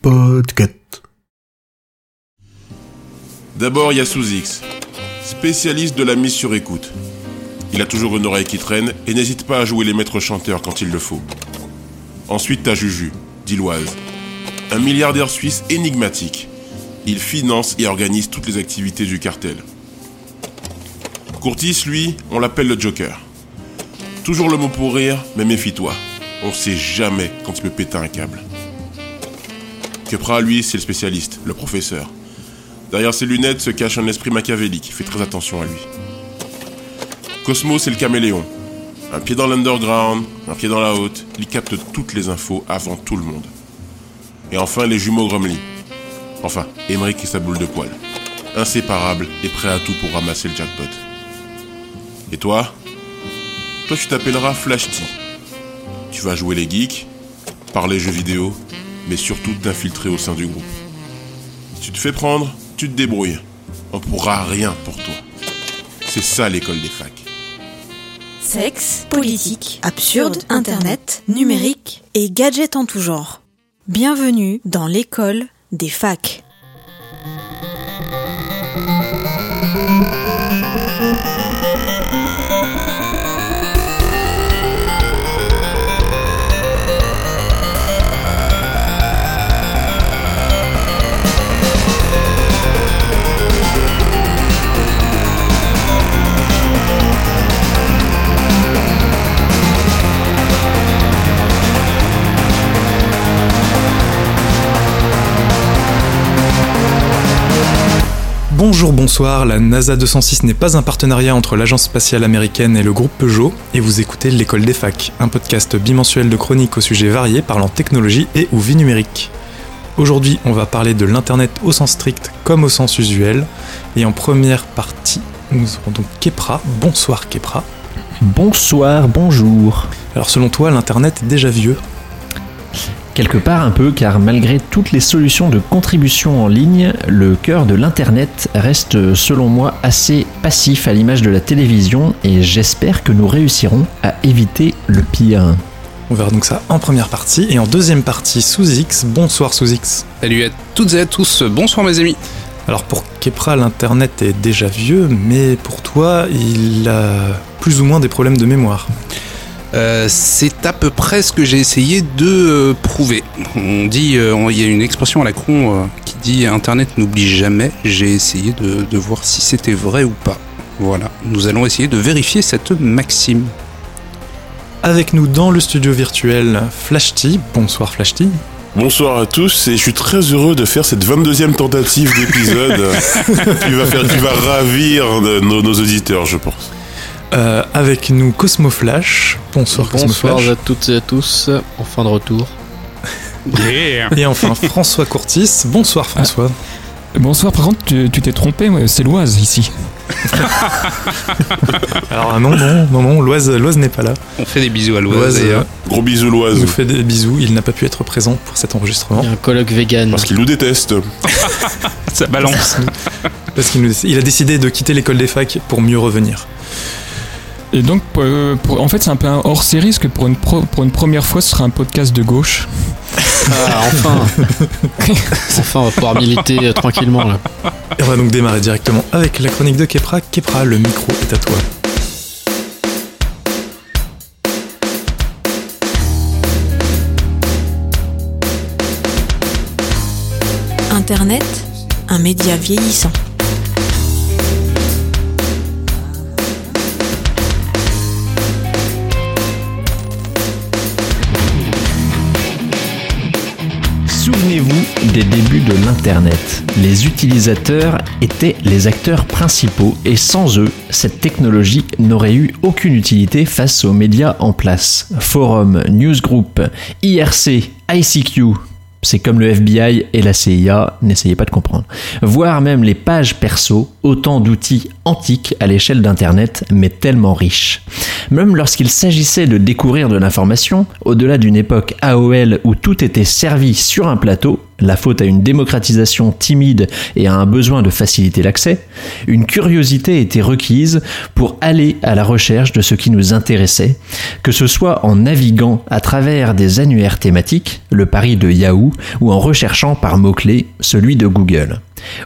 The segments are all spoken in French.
Podcast. D'abord, il y a Sous-X, spécialiste de la mise sur écoute. Il a toujours une oreille qui traîne et n'hésite pas à jouer les maîtres chanteurs quand il le faut. Ensuite, t'as Juju, d'Iloise, un milliardaire suisse énigmatique. Il finance et organise toutes les activités du cartel. Courtis, lui, on l'appelle le Joker. Toujours le mot pour rire, mais méfie-toi. On sait jamais quand il peut péter un câble. Kepra, lui, c'est le spécialiste, le professeur. Derrière ses lunettes se cache un esprit machiavélique, fais très attention à lui. Cosmo, c'est le caméléon. Un pied dans l'underground, un pied dans la haute, il capte toutes les infos avant tout le monde. Et enfin, les jumeaux Gromly. Enfin, Emmerich et sa boule de poil. Inséparable et prêt à tout pour ramasser le jackpot. Et toi? Toi, tu t'appelleras Flash T. Tu vas jouer les geeks, parler jeux vidéo, mais surtout t'infiltrer au sein du groupe. Tu te fais prendre, tu te débrouilles. On pourra rien pour toi. C'est ça l'école des facs. Sexe, politique, absurde, internet, numérique et gadgets en tout genre. Bienvenue dans l'école des facs. Bonjour, bonsoir, la NASA 206 n'est pas un partenariat entre l'agence spatiale américaine et le groupe Peugeot, et vous écoutez l'école des facs, un podcast bimensuel de chroniques aux sujets variés parlant technologie et ou vie numérique. Aujourd'hui, on va parler de l'Internet au sens strict comme au sens usuel, et en première partie, nous aurons donc Kepra. Bonsoir Kepra. Bonsoir, bonjour. Alors selon toi, l'Internet est déjà vieux? Quelque part un peu, car malgré toutes les solutions de contribution en ligne, le cœur de l'Internet reste selon moi assez passif à l'image de la télévision et j'espère que nous réussirons à éviter le pire. On verra donc ça en première partie, et en deuxième partie, sous X. Bonsoir sous X. Salut à toutes et à tous, bonsoir mes amis. Alors pour Kepra, l'Internet est déjà vieux, mais pour toi, il a plus ou moins des problèmes de mémoire. Euh, c'est à peu près ce que j'ai essayé de euh, prouver. On dit, euh, il y a une expression à la con euh, qui dit Internet n'oublie jamais. J'ai essayé de, de voir si c'était vrai ou pas. Voilà, nous allons essayer de vérifier cette maxime. Avec nous dans le studio virtuel, Flashty. Bonsoir Flashty. Bonsoir à tous et je suis très heureux de faire cette 22e tentative d'épisode qui va faire, qui va ravir nos, nos auditeurs, je pense. Euh, avec nous Cosmo Flash. Bonsoir, Cosmo Bonsoir Flash. à toutes et à tous, enfin de retour. Et enfin François Courtis. Bonsoir François. Bonsoir, par contre, tu t'es trompé, c'est l'Oise ici. Alors ah non, non, non, non, Loise, Loise n'est pas là. On fait des bisous à Loise euh. Gros bisous l'oise. nous fait des bisous. Il n'a pas pu être présent pour cet enregistrement. Il y a un colloque vegan. Parce qu'il nous déteste. Ça balance. Parce qu'il nous- il a décidé de quitter l'école des facs pour mieux revenir. Et donc, pour- euh, pour- en fait, c'est un peu un hors série, parce que pour une, pro- pour une première fois, ce sera un podcast de gauche. Ah, enfin Enfin, on va pouvoir militer euh, tranquillement là. Et on va donc démarrer directement avec la chronique de Kepra. Kepra, le micro est à toi. Internet, un média vieillissant. Souvenez-vous des débuts de l'Internet. Les utilisateurs étaient les acteurs principaux et sans eux, cette technologie n'aurait eu aucune utilité face aux médias en place. Forum, newsgroup, IRC, ICQ, C'est comme le FBI et la CIA, n'essayez pas de comprendre. Voire même les pages perso, autant d'outils antiques à l'échelle d'Internet, mais tellement riches. Même lorsqu'il s'agissait de découvrir de l'information, au-delà d'une époque AOL où tout était servi sur un plateau, la faute à une démocratisation timide et à un besoin de faciliter l'accès, une curiosité était requise pour aller à la recherche de ce qui nous intéressait, que ce soit en naviguant à travers des annuaires thématiques, le pari de Yahoo, ou en recherchant par mots-clés celui de Google.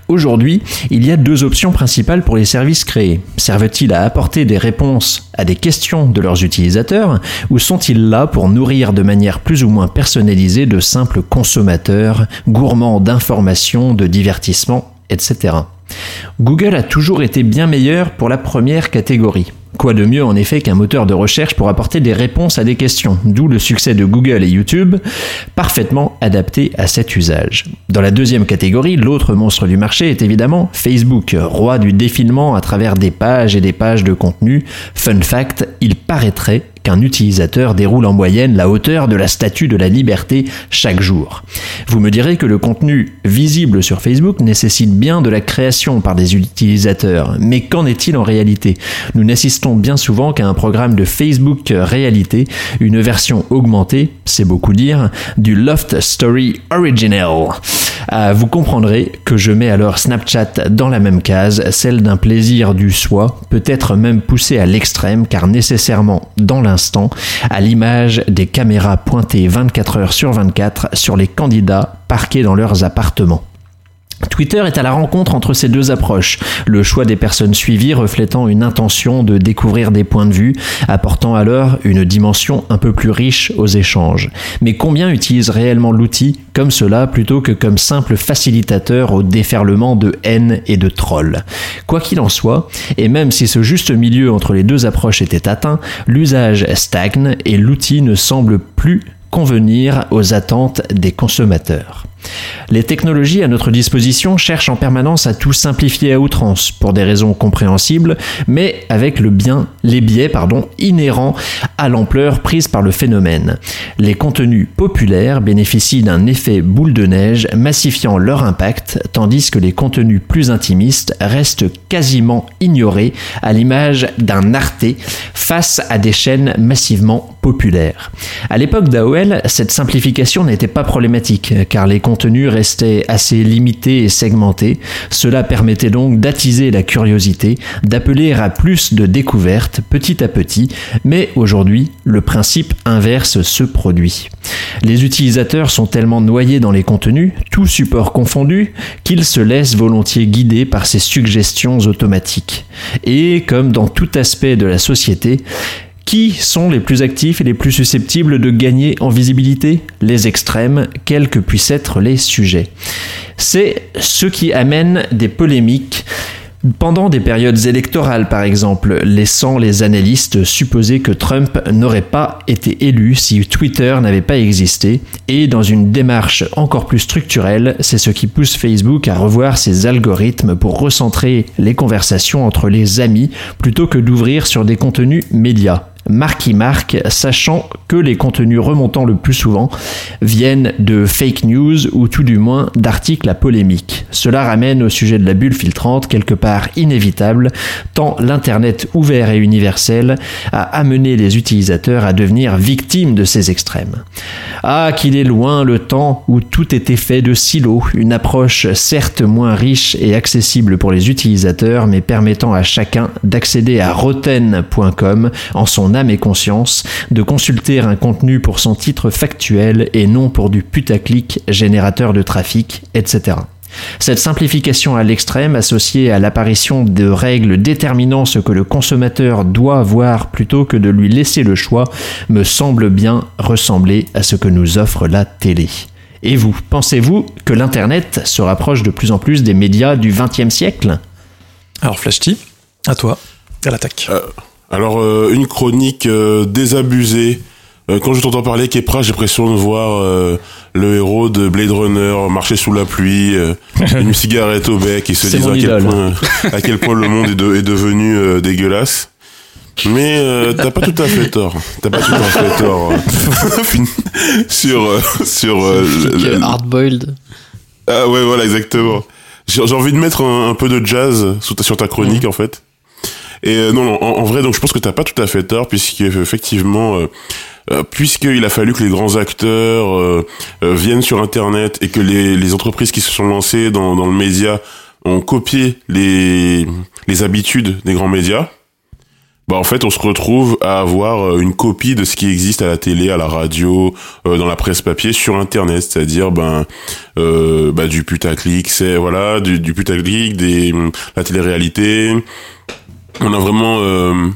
Aujourd'hui, il y a deux options principales pour les services créés. Servent-ils à apporter des réponses à des questions de leurs utilisateurs ou sont-ils là pour nourrir de manière plus ou moins personnalisée de simples consommateurs, gourmands d'informations, de divertissement, etc. Google a toujours été bien meilleur pour la première catégorie. Quoi de mieux en effet qu'un moteur de recherche pour apporter des réponses à des questions, d'où le succès de Google et YouTube, parfaitement adapté à cet usage. Dans la deuxième catégorie, l'autre monstre du marché est évidemment Facebook, roi du défilement à travers des pages et des pages de contenu. Fun fact, il paraîtrait qu'un utilisateur déroule en moyenne la hauteur de la statue de la liberté chaque jour. Vous me direz que le contenu visible sur Facebook nécessite bien de la création par des utilisateurs, mais qu'en est-il en réalité? Nous n'assistons bien souvent qu'à un programme de Facebook réalité, une version augmentée, c'est beaucoup dire, du Loft Story Original. Ah, vous comprendrez que je mets alors Snapchat dans la même case, celle d'un plaisir du soi, peut-être même poussé à l'extrême car nécessairement dans l'instant, à l'image des caméras pointées 24 heures sur 24 sur les candidats parqués dans leurs appartements. Twitter est à la rencontre entre ces deux approches, le choix des personnes suivies reflétant une intention de découvrir des points de vue, apportant alors une dimension un peu plus riche aux échanges. Mais combien utilisent réellement l'outil comme cela plutôt que comme simple facilitateur au déferlement de haine et de trolls? Quoi qu'il en soit, et même si ce juste milieu entre les deux approches était atteint, l'usage stagne et l'outil ne semble plus convenir aux attentes des consommateurs. Les technologies à notre disposition cherchent en permanence à tout simplifier à outrance, pour des raisons compréhensibles, mais avec le bien, les biais inhérents à l'ampleur prise par le phénomène. Les contenus populaires bénéficient d'un effet boule de neige massifiant leur impact, tandis que les contenus plus intimistes restent quasiment ignorés à l'image d'un Arte face à des chaînes massivement populaires. À l'époque d'AOL, cette simplification n'était pas problématique, car les contenus restaient assez limités et segmentés. Cela permettait donc d'attiser la curiosité, d'appeler à plus de découvertes petit à petit, mais aujourd'hui, le principe inverse se produit. Les utilisateurs sont tellement noyés dans les contenus, tout support confondu, qu'ils se laissent volontiers guider par ces suggestions automatiques. Et comme dans tout aspect de la société, qui sont les plus actifs et les plus susceptibles de gagner en visibilité? Les extrêmes, quels que puissent être les sujets. C'est ce qui amène des polémiques pendant des périodes électorales, par exemple, laissant les analystes supposer que Trump n'aurait pas été élu si Twitter n'avait pas existé, et dans une démarche encore plus structurelle, c'est ce qui pousse Facebook à revoir ses algorithmes pour recentrer les conversations entre les amis plutôt que d'ouvrir sur des contenus médias marque marque, sachant que les contenus remontant le plus souvent viennent de fake news ou tout du moins d'articles à polémique. Cela ramène au sujet de la bulle filtrante quelque part inévitable, tant l'Internet ouvert et universel a amené les utilisateurs à devenir victimes de ces extrêmes. Ah, qu'il est loin le temps où tout était fait de silos, une approche certes moins riche et accessible pour les utilisateurs, mais permettant à chacun d'accéder à roten.com en son âme et conscience, de consulter un contenu pour son titre factuel et non pour du putaclic générateur de trafic, etc. Cette simplification à l'extrême, associée à l'apparition de règles déterminant ce que le consommateur doit voir plutôt que de lui laisser le choix, me semble bien ressembler à ce que nous offre la télé. Et vous, pensez-vous que l'Internet se rapproche de plus en plus des médias du XXe siècle? Alors Flashty, à toi, à l'attaque. Euh, alors, euh, une chronique euh, désabusée. Euh, quand je t'entends parler, Kepra, j'ai l'impression de voir euh, le héros de Blade Runner marcher sous la pluie, euh, une cigarette au bec et se mon à quel, point, à quel point le monde est, de- est devenu euh, dégueulasse. Mais euh, t'as pas tout à fait tort. T'as pas tout à fait tort. Sur euh, sur euh, le- le- Hardboiled. ah ouais, voilà, exactement. J'ai envie de mettre un, un peu de jazz sous ta- sur ta chronique, en fait. Et euh, non, non, en, en vrai, donc je pense que t'as pas tout à fait tort, puisque effectivement, euh, euh, puisqu'il a fallu que les grands acteurs euh, viennent sur Internet et que les, les entreprises qui se sont lancées dans, dans le média ont copié les, les habitudes des grands médias, bah en fait on se retrouve à avoir une copie de ce qui existe à la télé, à la radio, euh, dans la presse papier sur internet, c'est-à-dire ben bah, du putaclic, c'est voilà du, du putaclic, des la télé-réalité. On a vraiment euh,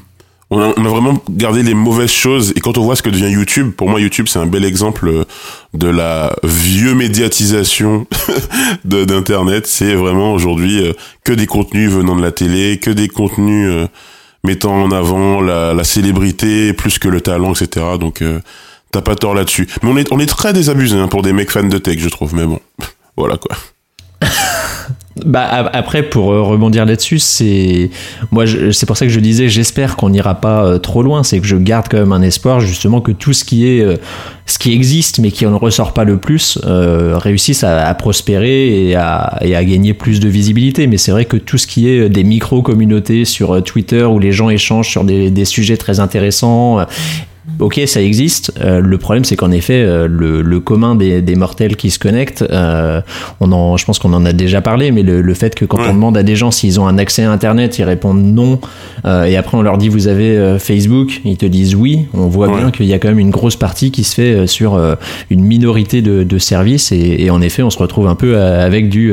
on a, vraiment gardé les mauvaises choses et quand on voit ce que devient YouTube, pour moi YouTube c'est un bel exemple euh, de la vieux médiatisation d'internet. C'est vraiment aujourd'hui euh, que des contenus venant de la télé, que des contenus euh, mettant en avant la, célébrité plus que le talent, etc. Donc t'as pas tort là-dessus. Mais on est on est très désabusé hein, pour des mecs fans de tech, je trouve. Mais bon, voilà quoi. Bah après pour euh, rebondir là-dessus, c'est moi c'est pour ça que je disais j'espère qu'on n'ira pas euh, trop loin, c'est que je garde quand même un espoir justement que tout ce qui est euh, ce qui existe mais qui ne ressort pas le plus réussisse à, à prospérer et à, et à gagner plus de visibilité. Mais c'est vrai que tout ce qui est des micro-communautés sur euh, Twitter où les gens échangent sur des, des sujets très intéressants, Ok, ça existe. Euh, le problème, c'est qu'en effet, euh, le, le commun des, des mortels qui se connectent, euh, on en, je pense qu'on en a déjà parlé, mais le, le fait que quand Ouais. on demande à des gens s'ils ont un accès à Internet, ils répondent non, euh, et après on leur dit vous avez euh, Facebook, ils te disent oui. On voit Ouais. bien qu'il y a quand même une grosse partie qui se fait euh, sur une minorité de, de services, et, et en effet, on se retrouve un peu avec du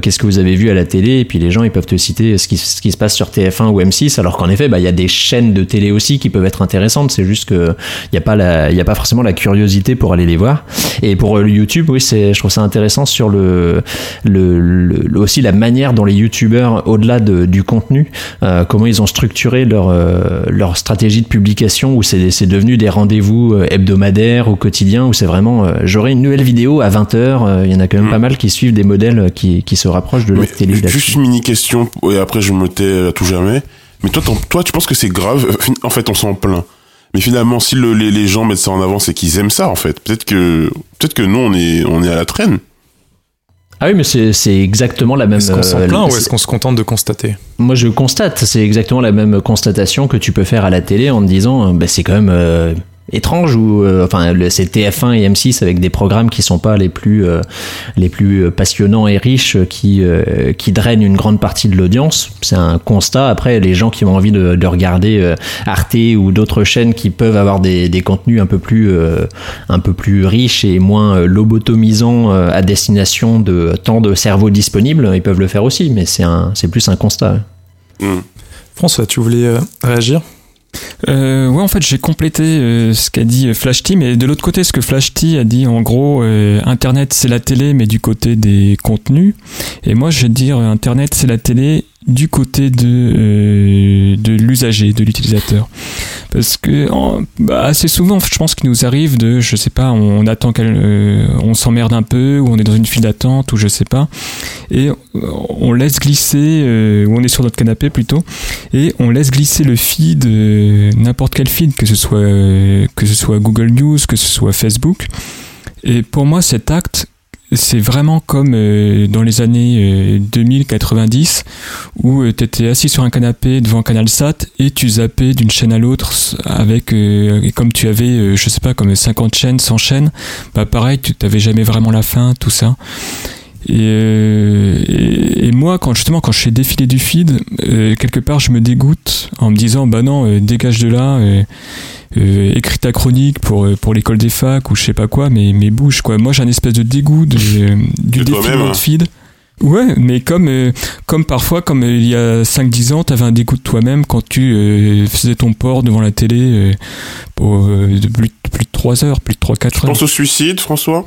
qu'est-ce que vous avez vu à la télé, et puis les gens ils peuvent te citer ce qui, ce qui se passe sur TF1 ou M6, alors qu'en effet, bah, il y a des chaînes de télé aussi qui peuvent être intéressantes. C'est juste que il y a pas la, il y a pas forcément la curiosité pour aller les voir. Et pour euh, le YouTube, oui, c'est, je trouve ça intéressant sur le, le, le- aussi la manière dont les YouTubeurs, au-delà de- du contenu, euh, comment ils ont structuré leur euh, leur stratégie de publication où c'est c'est devenu des rendez-vous hebdomadaires ou quotidiens où c'est vraiment euh, j'aurai une nouvelle vidéo à 20h. Il y en a quand même Mm. pas mal qui suivent des modèles qui qui se rapprochent de la télé. juste une mini question et après je me tais à tout jamais. Mais toi, toi, tu penses que c'est grave? En fait, on s'en plaint. Mais finalement, si le- les, les gens mettent ça en avant, c'est qu'ils aiment ça, en fait. Peut-être que, peut-être que nous, on est, on est à la traîne. Ah oui, mais c'est c'est exactement la même. Est-ce qu'on s'en euh, plaint ou c'est- est-ce qu'on se contente de constater Moi, je constate, c'est exactement la même constatation que tu peux faire à la télé en te disant, euh, bah, c'est quand même euh, étrange ou euh, enfin le- c'est TF1 et M6 avec des programmes qui sont pas les plus euh, les plus passionnants et riches euh, qui euh, qui drainent une grande partie de l'audience. C'est un constat. Après, les gens qui ont envie de, de regarder euh, Arte ou d'autres chaînes qui peuvent avoir des, des contenus un peu plus euh, un peu plus riches et moins euh, lobotomisants euh, à destination de tant de cerveaux disponibles, ils peuvent le faire aussi. Mais c'est un c'est plus un constat. Hmm. François, tu voulais euh, réagir? Euh, ouais, en fait, j'ai complété euh, ce qu'a dit euh, Flash T, mais de l'autre côté, ce que Flash T a dit, en gros, euh, Internet c'est la télé, mais du côté des contenus. Et moi, je vais dire, Internet c'est la télé du côté de euh, de l'usager, de l'utilisateur. Parce que bah, assez souvent, je pense qu'il nous arrive de, je sais pas, on attend euh, on s'emmerde un peu, ou on est dans une file d'attente, ou je sais pas, et on laisse glisser, euh, ou on est sur notre canapé plutôt, et on laisse glisser le feed, euh, n'importe quel feed, que ce soit que ce soit Google News, que ce soit Facebook. Et pour moi, cet acte, c'est vraiment comme euh, dans les années 2090 où tu étais assis sur un canapé devant Canal Sat et tu zappais d'une chaîne à l'autre avec euh, comme tu avais euh, je sais pas comme 50 chaînes 100 chaînes bah pareil tu t'avais jamais vraiment la fin tout ça et, euh, et, et moi quand justement quand je fais défiler du feed euh, quelque part je me dégoûte en me disant bah non euh, dégage de là euh, écris ta chronique pour pour l'école des facs ou je sais pas quoi mais mais bouge quoi moi j'ai un espèce de dégoût de, du défilement hein. de feed Ouais, mais comme, comme parfois, comme il y a 5-10 ans, t'avais un dégoût de toi-même quand tu faisais ton port devant la télé pour de plus, plus de 3 heures, plus de 3-4 Tu heures. penses au suicide, François?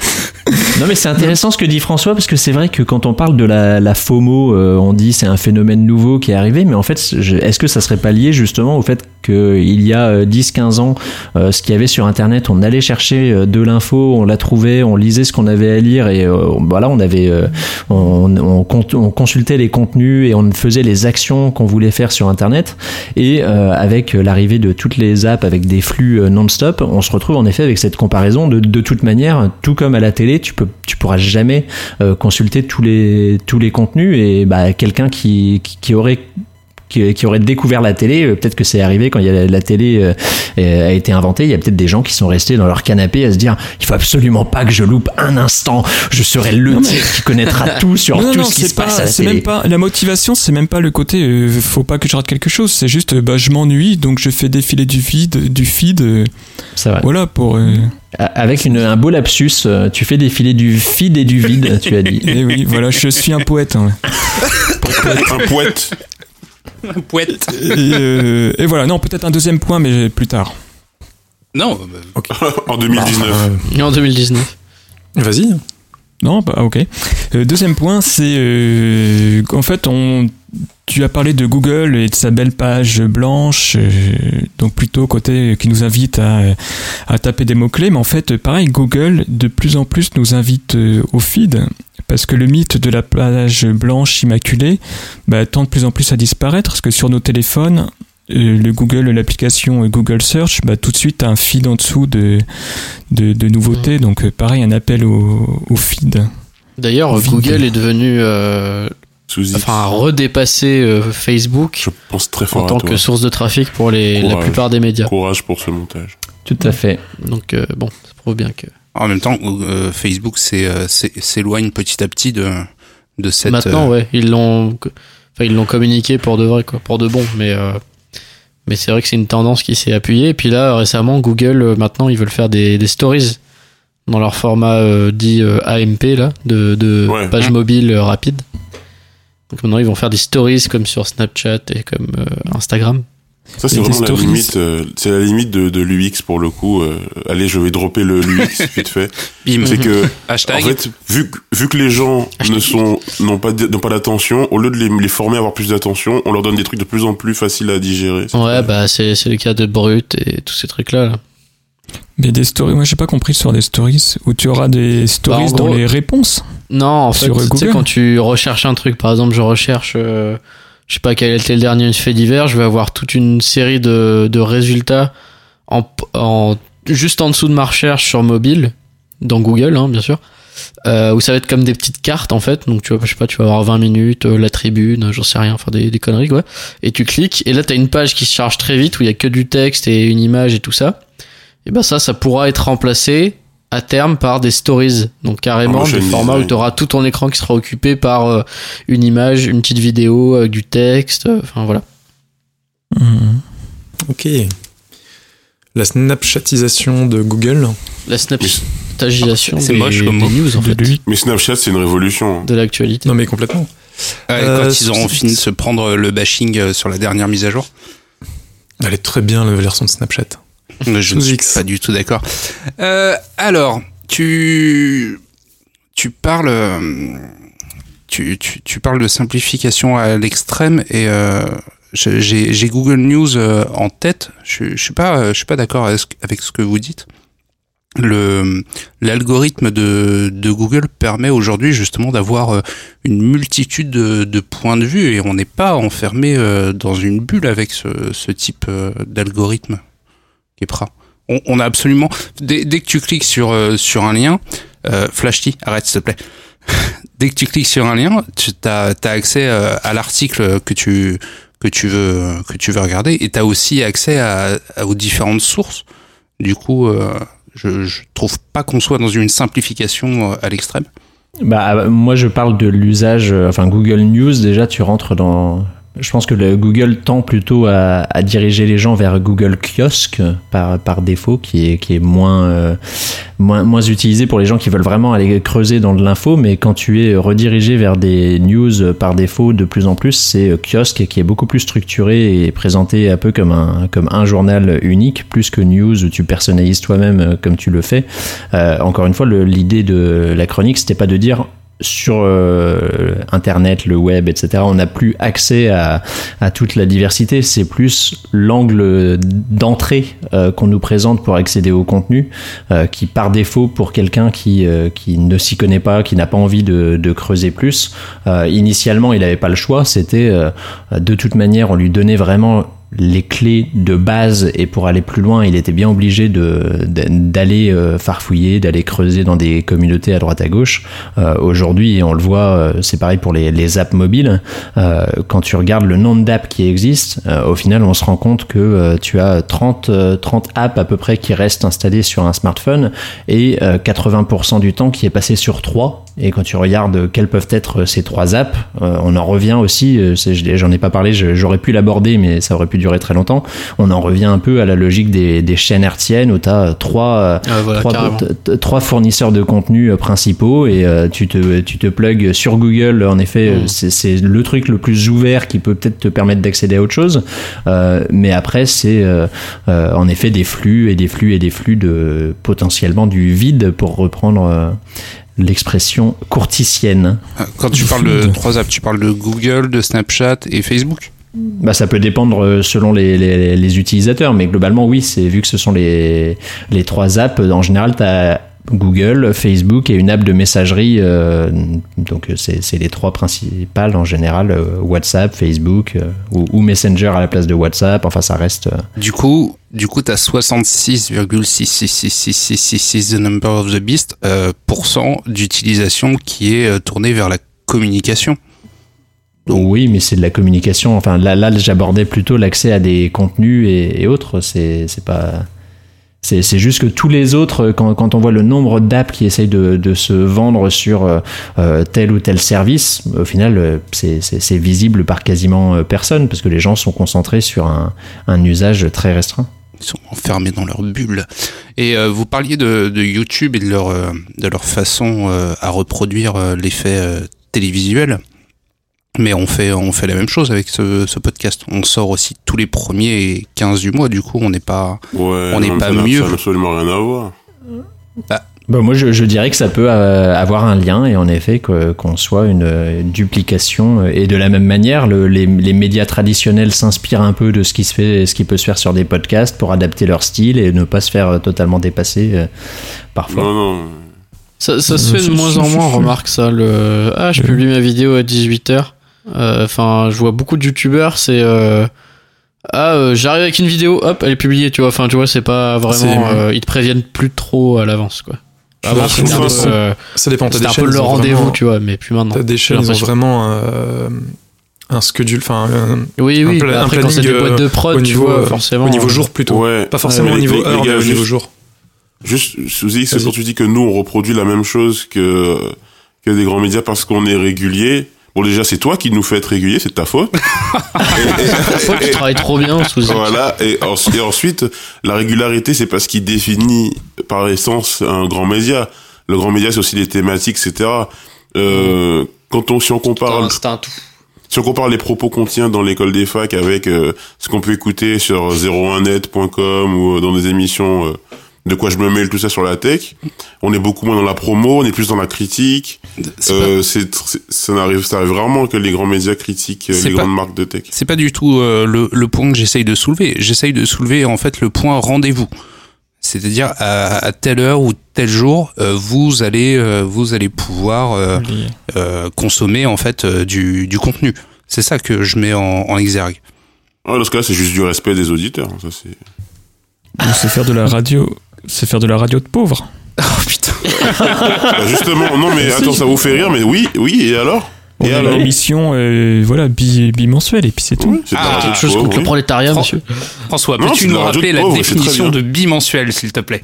Non mais c'est intéressant ce que dit François parce que c'est vrai que quand on parle de la, FOMO, euh, on dit c'est un phénomène nouveau qui est arrivé, mais en fait, est-ce que ça serait pas lié justement au fait qu'il y a 10-15 ans, euh, ce qu'il y avait sur Internet, on allait chercher euh, de l'info, on la trouvait, on lisait ce qu'on avait à lire et euh, voilà, on avait, euh, on, consultait les contenus et on faisait les actions qu'on voulait faire sur Internet. Et euh, avec l'arrivée de toutes les apps avec des flux euh, non-stop, on se retrouve en effet avec cette comparaison de, de toute manière, tout comme à la télé, tu peux, tu pourras jamais euh, consulter tous les tous les contenus et bah quelqu'un qui, qui qui aurait qui, qui auraient découvert la télé. Euh, Peut-être que c'est arrivé quand il y a, la télé euh, euh, a été inventée. Il y a peut-être des gens qui sont restés dans leur canapé à se dire il faut absolument pas que je loupe un instant. Je serai le Non, mais- type qui connaîtra tout sur non, tout non, ce qui se passe pas, à la télé. même pas la motivation, c'est même pas le côté euh, faut pas que je rate quelque chose, c'est juste euh, bah je m'ennuie donc je fais défiler du vide, du feed, euh, C'est vrai. voilà pour. euh, Avec une, un beau lapsus, tu fais défiler du feed et du vide, tu as dit. et oui, voilà, je suis un poète. hein. Un poète. Poète. Et, euh, et voilà, non, peut-être un deuxième point, mais plus tard. Non, bah, en 2019. Et en 2019. Vas-y. Non, bah ok. Euh, deuxième point, c'est euh, qu'en fait, on, tu as parlé de Google et de sa belle page blanche, euh, donc plutôt côté qui nous invite à, à taper des mots-clés, mais en fait, pareil, Google de plus en plus nous invite euh, au feed, parce que le mythe de la page blanche immaculée bah, tend de plus en plus à disparaître, parce que sur nos téléphones, euh, le Google, l'application Google Search, bah, tout de suite a un feed en dessous de, de, de nouveautés. Donc, euh, pareil, un appel au, au feed. D'ailleurs. Google est devenu, euh, enfin, a redépassé euh, Facebook je pense très en tant que source de trafic pour les, la plupart des médias. Courage pour ce montage. Tout à fait. Donc, euh, bon, ça prouve bien que. En même temps, euh, Facebook euh, s'éloigne petit à petit de, de cette. Maintenant, euh, ouais, ils l'ont, enfin, ils l'ont communiqué pour de vrai, quoi, pour de bon, mais. euh, mais c'est vrai que c'est une tendance qui s'est appuyée. Et puis là, récemment, Google, maintenant, ils veulent faire des, des stories dans leur format euh, dit euh, AMP, là, de, de Ouais. page mobile euh, rapide. Donc maintenant, ils vont faire des stories comme sur Snapchat et comme euh, Instagram. Ça, c'est vraiment la stories. limite, euh, c'est la limite de, de l'UX pour le coup. euh, allez, je vais dropper le l'UX vite fait. bim. C'est que, Hashtag. en fait, vu, que- vu que les gens ne sont, n'ont pas, n'ont pas d'attention, au lieu de les, les former à avoir plus d'attention, on leur donne des trucs de plus en plus faciles à digérer. Ouais, bah c'est c'est le cas de Brut et tous ces trucs-là. Là. Mais des stories, moi j'ai pas compris sur des stories où tu auras des stories Bah, dans gros- les réponses. Non, en fait, Sur, tu sais, Google quand tu recherches un truc, par exemple, je recherche, euh, je sais pas quel était le dernier fait divers, je vais avoir toute une série de, de résultats en, en, juste en dessous de ma recherche sur mobile, dans Google, hein, bien sûr, euh, où ça va être comme des petites cartes, en fait. Donc, tu vois, je sais pas, tu vas avoir 20 minutes, euh, la tribune, j'en sais rien, enfin, des, des conneries, quoi. Et tu cliques, et là, t'as une page qui se charge très vite, où il y a que du texte et une image et tout ça. Et ben, ça, ça pourra être remplacé à terme par des stories. Donc carrément des formats où tu auras tout ton écran qui sera occupé par euh, une image, une petite vidéo avec du texte. euh, Enfin voilà. Mhm. Ok. La Snapchatisation de Google. La snapchatisation C'est des, moche comme des mot. news en De fait, lui. Mais Snapchat, c'est une révolution. de l'actualité. Non mais complètement. Ouais, Euh, quand ils auront fini de se prendre le bashing euh, sur la dernière mise à jour. Elle est très bien la version de Snapchat. Je ne suis pas du tout d'accord. Euh, alors, tu tu parles euh, tu, tu, tu parles de simplification à l'extrême et euh, j'ai j'ai Google News euh, en tête. Je, je suis pas je suis pas d'accord avec ce- que vous dites. Le l'algorithme de, de Google permet aujourd'hui justement d'avoir euh, une multitude de, de points de vue et on n'est pas enfermé dans une bulle avec ce, ce type d'algorithme. Kepra. On, on a absolument dès, dès que tu cliques sur euh, sur un lien, euh, Flash T, arrête s'il te plaît. dès que tu cliques sur un lien, tu as, accès euh, à l'article que tu que tu veux que tu veux regarder et tu as aussi accès à, à- aux différentes sources. Du coup, euh, je, je trouve pas qu'on soit dans une simplification euh, à l'extrême. Bah, moi, je parle de l'usage, enfin, Google News, déjà, tu rentres dans. Je pense que le Google tend plutôt à, diriger les gens vers Google Kiosque par, défaut, qui est, euh, moins, moins utilisé pour les gens qui veulent vraiment aller creuser dans de l'info. Mais quand tu es redirigé vers des news par défaut de plus en plus, c'est Kiosque qui est beaucoup plus structuré et présenté un peu comme un, comme un journal unique, plus que News où tu personnalises toi-même euh, comme tu le fais. Euh, encore une fois, l'idée de la chronique, c'était pas de dire sur euh, Internet, le web, etc., on n'a plus accès à, à toute la diversité. C'est plus l'angle d'entrée euh, qu'on nous présente pour accéder au contenu, euh, qui par défaut, pour quelqu'un qui, euh, qui ne s'y connaît pas, qui n'a pas envie de, de creuser plus, euh, initialement, il n'avait pas le choix. C'était euh, de toute manière, on lui donnait vraiment les clés de base et pour aller plus loin, il était bien obligé d'aller euh, farfouiller, d'aller creuser dans des communautés à droite à gauche. Euh, Aujourd'hui, on le voit, euh, c'est pareil pour les, les apps mobiles. Quand tu regardes le nombre d'apps qui existent, au final, on se rend compte que tu as 30, euh, 30 apps à peu près qui restent installées sur un smartphone et euh, 80% du temps qui est passé sur trois. Et quand tu regardes quelles peuvent être ces trois apps, on en revient aussi, j'en ai pas parlé, j'aurais pu l'aborder, mais ça aurait pu durer très longtemps. On en revient un peu à la logique des, des chaînes hertziennes où tu as trois, euh, Ah, voilà, trois, fournisseurs de contenu euh, principaux et euh, tu te tu te plugs sur Google en effet euh, Mm. c'est c'est le truc le plus ouvert qui peut peut-être te permettre d'accéder à autre chose Euh, mais après c'est euh, euh, en effet des flux et des flux et des flux de potentiellement du vide pour reprendre euh, l'expression courticienne Quand tu parles de trois apps, tu parles de Google, de Snapchat et Facebook? Bah, ça peut dépendre euh, selon les, les, utilisateurs, mais globalement, oui, c'est vu que ce sont les, les trois apps, en général, tu as Google, Facebook et une app de messagerie. euh, donc, euh, c'est les trois principales en général WhatsApp, Facebook ou, Messenger à la place de WhatsApp. Enfin, ça reste. Du coup, du coup, t'as 66,6666666 the d'utilisation qui est tournée vers la communication. Oui, mais c'est de la communication. Enfin, là, là j'abordais plutôt l'accès à des contenus et, et autres. C'est c'est pas. C'est c'est juste que tous les autres, quand, quand on voit le nombre d'apps qui essayent de, de se vendre sur euh, euh, tel ou tel service, au final, euh, c'est- visible par quasiment euh, personne parce que les gens sont concentrés sur un, un usage très restreint. Ils sont enfermés dans leur bulle. Et euh, vous parliez de, de YouTube et de leur, de leur façon euh, à reproduire l'effet télévisuel. Mais on fait, on fait la même chose avec ce, ce podcast. On sort aussi tous les premiers 15 du mois. Du coup, on n'est pas. Ouais, On n'est pas ça mieux. Ça n'a absolument rien à voir. Bah, moi, je, je dirais que ça peut euh, avoir un lien et en effet qu'on soit une, euh, duplication. euh, Et de la même manière, le- les, les médias traditionnels s'inspirent un peu de ce qui se fait, ce qui peut se faire sur des podcasts pour adapter leur style et ne pas se faire totalement dépasser euh, parfois. Non, non. Ça, ça se fait de moins en moins, remarque ça. Le... Ah, je publie ma vidéo à 18h. Enfin, je vois beaucoup de youtubeurs, c'est. euh, Ah, euh, j'arrive avec une vidéo, hop, elle est publiée, tu vois. Enfin, tu vois, c'est pas vraiment. Euh, ils te préviennent plus trop à l'avance, quoi. Avant, c'était un, de peu, euh, Ça dépend. Des un chaînes, peu le rendez-vous, vraiment- tu vois, mais plus maintenant. T'as des chaînes, ils ont vraiment euh, un schedule, enfin euh, Oui, oui, un pla- bah un après, quand c'est des planning, boîtes de euh, prod, au tu niveau, vois, euh, forcément. au niveau jour plutôt. Ouais. Pas forcément Ouais, au niveau heure, mais au niveau juste- jour. Juste, Suzy, c'est Vas-y. quand tu dis que nous, on reproduit la même chose que, que des grands médias parce qu'on est régulier. Bon, déjà, c'est toi qui nous fais être régulier, c'est de ta faute. Toi, tu travailles trop bien sous Voilà. Et, en- et ensuite, la régularité, c'est parce qu'il définit par essence un grand média. Le grand média, c'est aussi les thématiques, etc. Euh, quand on, si on compare, tout. si on compare les propos qu'on tient dans l'école des facs avec euh, ce qu'on peut écouter sur 01net.com ou euh, dans des émissions euh, de quoi je me mêle, tout ça sur la tech, on est beaucoup moins dans la promo, on est plus dans la critique. C'est Euh, c'est, ça n'arrive, ça arrive rarement que les grands médias critiquent euh, les pas- grandes marques de tech. C'est pas du tout euh, le, le point que j'essaye de soulever. J'essaye de soulever en fait le point rendez-vous. C'est-à-dire à, à telle heure ou tel jour, euh, vous allez euh, vous allez pouvoir euh, euh, consommer en fait euh, du, du contenu. C'est ça que je mets en, en exergue. Ah, dans ce cas, c'est juste du respect des auditeurs. Ça, c'est... C'est faire de la radio. C'est faire de la radio de pauvres. Oh putain. Bah, justement, non, mais attends, ça vous fait rire, mais oui, oui, et alors On Et a alors une émission euh, voilà, bi- bimensuelle et puis c'est tout. Oui, c'est Ah, radio Quelque chose pauvre, contre le prolétariat, Fran- monsieur. François, peux-tu nous rappeler la pauvre, définition de bimensuel, s'il te plaît?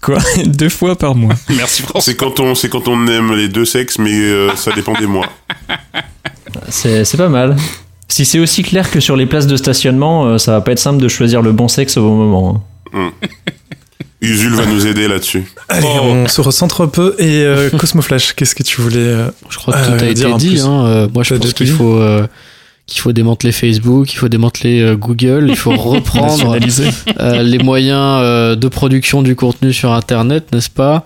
Quoi? Deux fois par mois. Merci François. C'est quand on, c'est quand on aime les deux sexes, mais euh, ça dépend des mois. C'est c'est pas mal. Si c'est aussi clair que sur les places de stationnement, euh, ça va pas être simple de choisir le bon sexe au bon moment. hein. Usul va nous aider là-dessus. Allez, Oh. on se recentre un peu. Et euh, Cosmoflash, qu'est-ce que tu voulais euh, Je crois que Euh, tout a été dit. Hein. Euh, moi, je pense qu'il faut euh, qu'il faut démanteler Facebook, il faut démanteler euh, Google, il faut reprendre euh, les moyens euh, de production du contenu sur Internet, n'est-ce pas,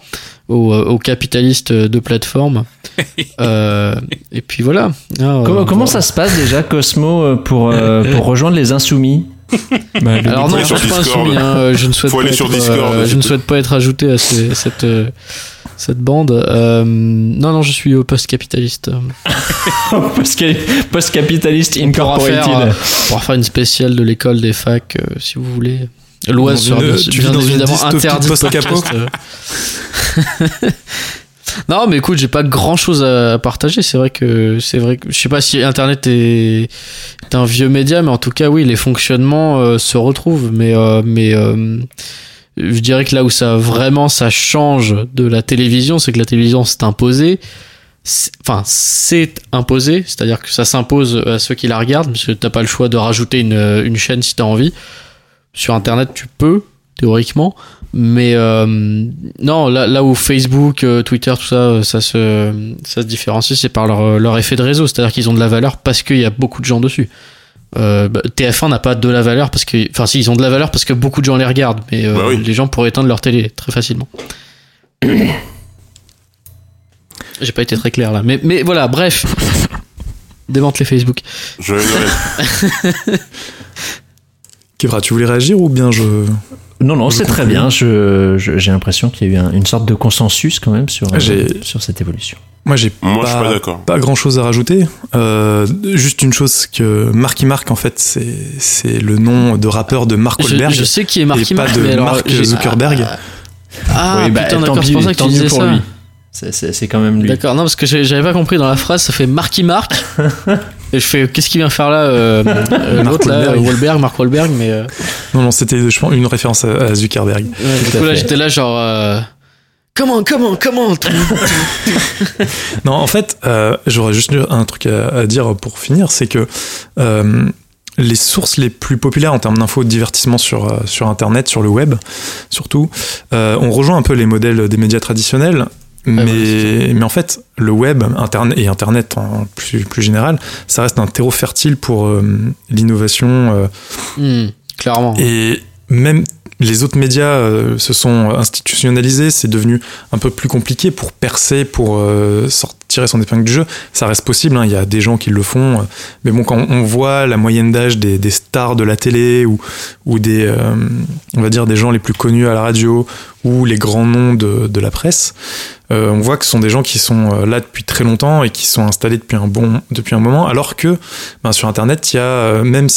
aux, aux capitalistes de plateforme. Euh, et puis voilà. Ah, Comment, euh, comment voilà. ça se passe déjà, Cosmo, pour, pour rejoindre les insoumis? Bah, Alors non, aller sur je suis pas Discord. insoumis, hein, euh, je ne souhaite pas être, sur Discord, euh, je ne souhaite pas être ajouté à ces- cette euh, cette bande. Euh, non, non, je suis au post-capitaliste. Post- Post-capitaliste On pourra faire, Incorporated. euh, on pourra faire une spéciale de l'école des facs, euh, si vous voulez. L'Oise sera une- bien, tu bien évidemment interdit de post-capo euh. non, mais écoute, j'ai pas grand chose à partager. C'est vrai que c'est vrai que je sais pas si Internet est, un vieux média, mais en tout cas, oui, les fonctionnements euh, se retrouvent. Mais euh, mais euh, je dirais que là où ça vraiment ça change de la télévision, c'est que la télévision s'est imposée. Enfin, c'est imposé, c'est-à-dire que ça s'impose à ceux qui la regardent, parce que t'as pas le choix de rajouter une, une chaîne si t'as envie. Sur Internet, tu peux, théoriquement. Mais euh, non, là, là où Facebook, euh, Twitter, tout ça, ça se, ça se différencie, c'est par leur, leur effet de réseau. C'est-à-dire qu'ils ont de la valeur parce qu'il y a beaucoup de gens dessus. Euh, bah, TF1 n'a pas de la valeur parce que, enfin, si ils ont de la valeur parce que beaucoup de gens les regardent, mais euh, Bah oui. les gens pourraient éteindre leur télé très facilement. J'ai pas été très clair là, mais, mais voilà, bref. Démente les Facebook. Noël. Kevra, tu voulais réagir ou bien je. Non, non, c'est très bien. Je, je- j'ai l'impression qu'il y a eu un- une sorte de consensus quand même sur, euh, sur cette évolution. Moi, j'ai Moi, je suis pas, pas d'accord. pas grand chose à rajouter. Euh, juste une chose que Marky Mark, en fait, c'est, c'est le nom de rappeur de Mark Je, Wahlberg. je sais qui est Marky et pas Mark, de mais alors, Mark Zuckerberg. Ah, Oui, bah, putain, tant d'accord, c'est pour ça que tu disais pour ça. lui. C'est, c'est- c'est quand même lui. D'accord, non, parce que j'avais pas compris dans la phrase, ça fait Marky Mark. et je fais, qu'est-ce qu'il vient faire là euh, euh, Mark L'autre là, Wahlberg. Wahlberg, Mark Wahlberg, mais. euh, Non, non, c'était, je pense, une référence à, à Zuckerberg. ouais, du coup, là, j'étais là, genre. euh, Comment, comment, comment Non, en fait, euh, j'aurais juste un truc à, à dire pour finir, c'est que euh, les sources les plus populaires en termes d'infos de divertissement sur, euh, sur Internet, sur le web, surtout, euh, on rejoint un peu les modèles des médias traditionnels. Mais, ouais, mais en fait, le web internet, et Internet en plus, plus général, ça reste un terreau fertile pour euh, l'innovation. euh, Hmm, clairement. et même les autres médias euh, se sont institutionnalisés, c'est devenu un peu plus compliqué pour percer, pour euh, sortir son épingle du jeu. Ça reste possible, hein, il y a des gens qui le font. mais bon, quand on voit la moyenne d'âge des, stars de la télé ou, des, euh, on va dire, des gens les plus connus à la radio ou les grands noms de, la presse, euh, on voit que ce sont des gens qui sont euh, là depuis très longtemps et qui sont installés depuis un bon, moment, alors que ben, sur Internet, même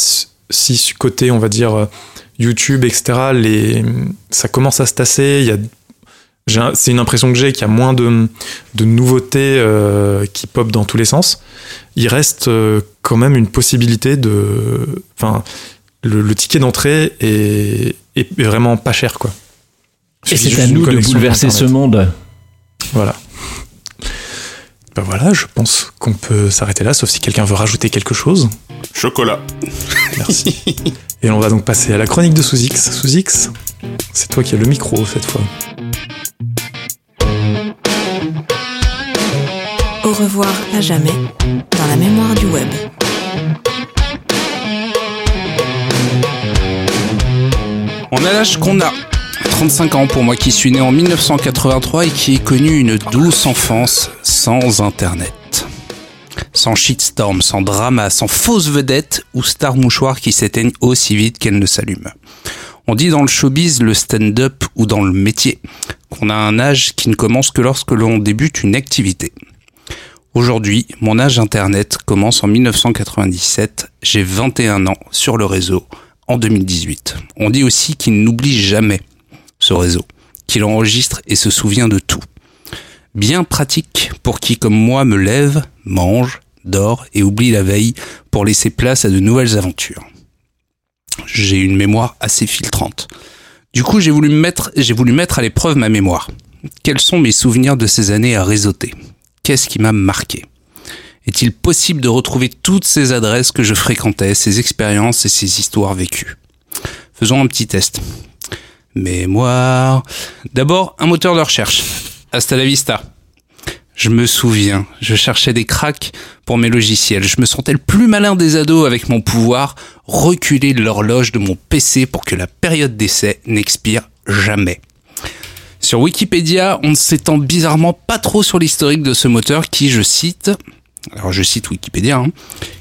si, côté, on va dire, YouTube, etc., ça commence à se tasser. Il y a, c'est une impression que j'ai qu'il y a moins de, de nouveautés euh, qui pop dans tous les sens. Il reste euh, quand même une possibilité de, enfin, le, le ticket d'entrée est, est vraiment pas cher, quoi. Et c'est à nous de bouleverser ce monde. Voilà. Ben voilà, je pense qu'on peut s'arrêter là, sauf si quelqu'un veut rajouter quelque chose. Chocolat. Merci. Et on va donc passer à la chronique de Sous-X. Sous-X, c'est toi qui as le micro cette fois. Revoir à jamais dans la mémoire du web. On a l'âge qu'on a. 35 ans pour moi qui suis né en 1983 et qui ai connu une douce enfance sans internet. Sans shitstorm, sans drama, sans fausse vedette ou star mouchoir qui s'éteignent aussi vite qu'elles ne s'allument. On dit dans le showbiz, le stand-up ou dans le métier qu'on a un âge qui ne commence que lorsque l'on débute une activité. Aujourd'hui, mon âge internet commence en 1997, j'ai 21 ans sur le réseau en 2018. On dit aussi qu'il n'oublie jamais ce réseau, qu'il enregistre et se souvient de tout. Bien pratique pour qui, comme moi, me lève, mange, dort et oublie la veille pour laisser place à de nouvelles aventures. J'ai une mémoire assez filtrante. Du coup, j'ai voulu mettre, j'ai voulu mettre à l'épreuve ma mémoire. Quels sont mes souvenirs de ces années à réseauter? Qu'est-ce qui m'a marqué? Est-il possible de retrouver toutes ces adresses que je fréquentais, ces expériences et ces histoires vécues? Faisons un petit test. Mémoire. D'abord, un moteur de recherche. Hasta la vista. Je me souviens, je cherchais des cracks pour mes logiciels. Je me sentais le plus malin des ados avec mon pouvoir reculer l'horloge de mon PC pour que la période d'essai n'expire jamais. Sur Wikipédia, on ne s'étend bizarrement pas trop sur l'historique de ce moteur qui, je cite, alors je cite Wikipédia, hein,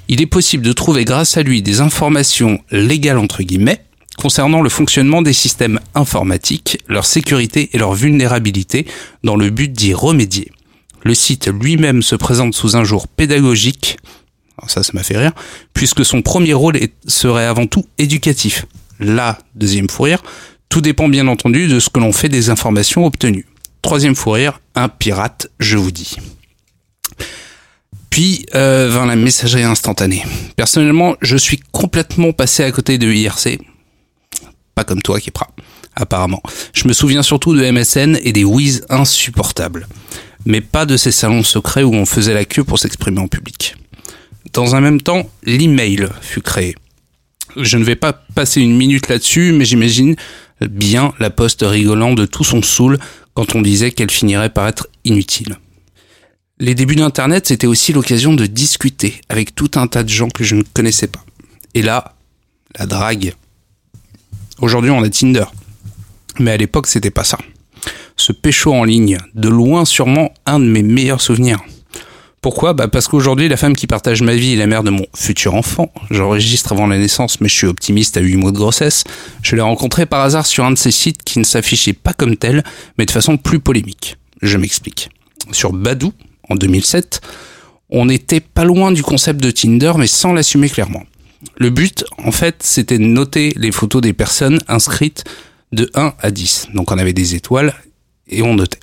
il est possible de trouver grâce à lui des informations légales entre guillemets concernant le fonctionnement des systèmes informatiques, leur sécurité et leur vulnérabilité dans le but d'y remédier. Le site lui-même se présente sous un jour pédagogique, ça ça m'a fait rire, puisque son premier rôle serait avant tout éducatif. La deuxième fou rire, tout dépend bien entendu de ce que l'on fait des informations obtenues. Troisième fou rire, un pirate, je vous dis. Puis euh, vint la messagerie instantanée. Personnellement, je suis complètement passé à côté de IRC. Pas comme toi, Kepra, apparemment. Je me souviens surtout de MSN et des whiz insupportables. Mais pas de ces salons secrets où on faisait la queue pour s'exprimer en public. Dans un même temps, l'email fut créé. Je ne vais pas passer une minute là-dessus, mais j'imagine bien la poste rigolant de tout son saoul quand on disait qu'elle finirait par être inutile. Les débuts d'Internet, c'était aussi l'occasion de discuter avec tout un tas de gens que je ne connaissais pas. Et là, la drague. Aujourd'hui, on a Tinder. Mais à l'époque, c'était pas ça. Ce pécho en ligne, de loin sûrement un de mes meilleurs souvenirs. Pourquoi bah Parce qu'aujourd'hui, la femme qui partage ma vie est la mère de mon futur enfant. J'enregistre avant la naissance, mais je suis optimiste à 8 mois de grossesse. Je l'ai rencontré par hasard sur un de ces sites qui ne s'affichait pas comme tel, mais de façon plus polémique. Je m'explique. Sur Badou, en 2007, on n'était pas loin du concept de Tinder, mais sans l'assumer clairement. Le but, en fait, c'était de noter les photos des personnes inscrites de 1 à 10. Donc on avait des étoiles et on notait.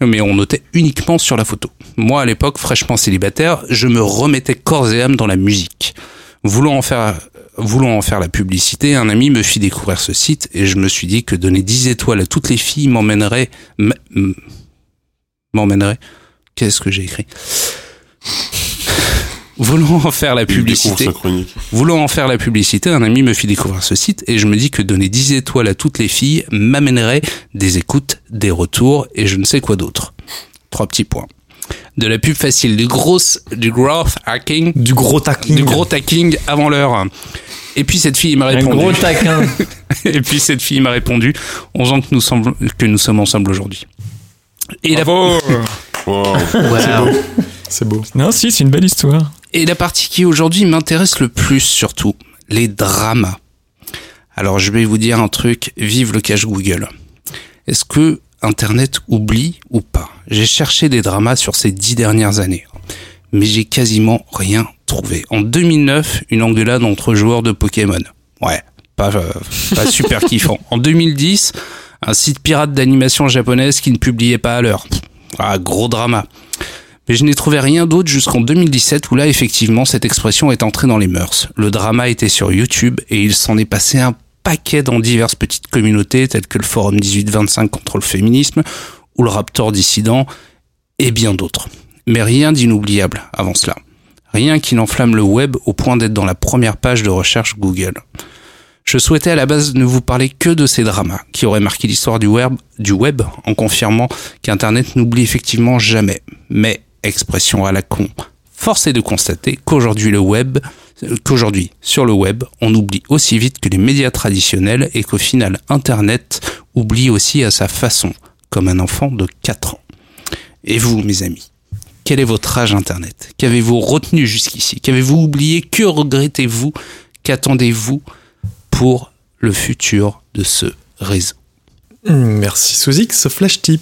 Mais on notait uniquement sur la photo. Moi, à l'époque, fraîchement célibataire, je me remettais corps et âme dans la musique. Voulant en faire, voulant en faire la publicité, un ami me fit découvrir ce site et je me suis dit que donner 10 étoiles à toutes les filles m'emmènerait, m'emmènerait, qu'est-ce que j'ai écrit? Voulant en faire la publicité. Voulant en faire la publicité, un ami me fit découvrir ce site et je me dis que donner 10 étoiles à toutes les filles m'amènerait des écoutes, des retours et je ne sais quoi d'autre. Trois petits points. De la pub facile, du gros, du growth hacking, Du gros tacking. du gros hacking avant l'heure. Et puis cette fille m'a Un répondu. gros taquin. Et puis cette fille m'a répondu, 11 ans que nous, semble- que nous sommes ensemble aujourd'hui. Et la, Wow. C'est beau. Non, si, c'est une belle histoire. Et la partie qui aujourd'hui m'intéresse le plus surtout, les dramas. Alors je vais vous dire un truc, vive le cache Google. Est-ce que Internet oublie ou pas? J'ai cherché des dramas sur ces dix dernières années, mais j'ai quasiment rien trouvé. En 2009, une engueulade entre joueurs de Pokémon. Ouais, pas, euh, pas super kiffant. En 2010, un site pirate d'animation japonaise qui ne publiait pas à l'heure. Ah, gros drama. Mais je n'ai trouvé rien d'autre jusqu'en 2017 où là, effectivement, cette expression est entrée dans les mœurs. Le drama était sur YouTube et il s'en est passé un paquet dans diverses petites communautés telles que le forum 1825 contre le féminisme ou le Raptor dissident et bien d'autres. Mais rien d'inoubliable avant cela. Rien qui n'enflamme le web au point d'être dans la première page de recherche Google. Je souhaitais à la base ne vous parler que de ces dramas qui auraient marqué l'histoire du web, du web en confirmant qu'Internet n'oublie effectivement jamais. Mais, expression à la con, force est de constater qu'aujourd'hui le web, qu'aujourd'hui sur le web, on oublie aussi vite que les médias traditionnels et qu'au final Internet oublie aussi à sa façon, comme un enfant de 4 ans. Et vous, mes amis, quel est votre âge Internet? Qu'avez-vous retenu jusqu'ici? Qu'avez-vous oublié? Que regrettez-vous? Qu'attendez-vous pour le futur de ce réseau? Merci Sous-X, Flash Tip.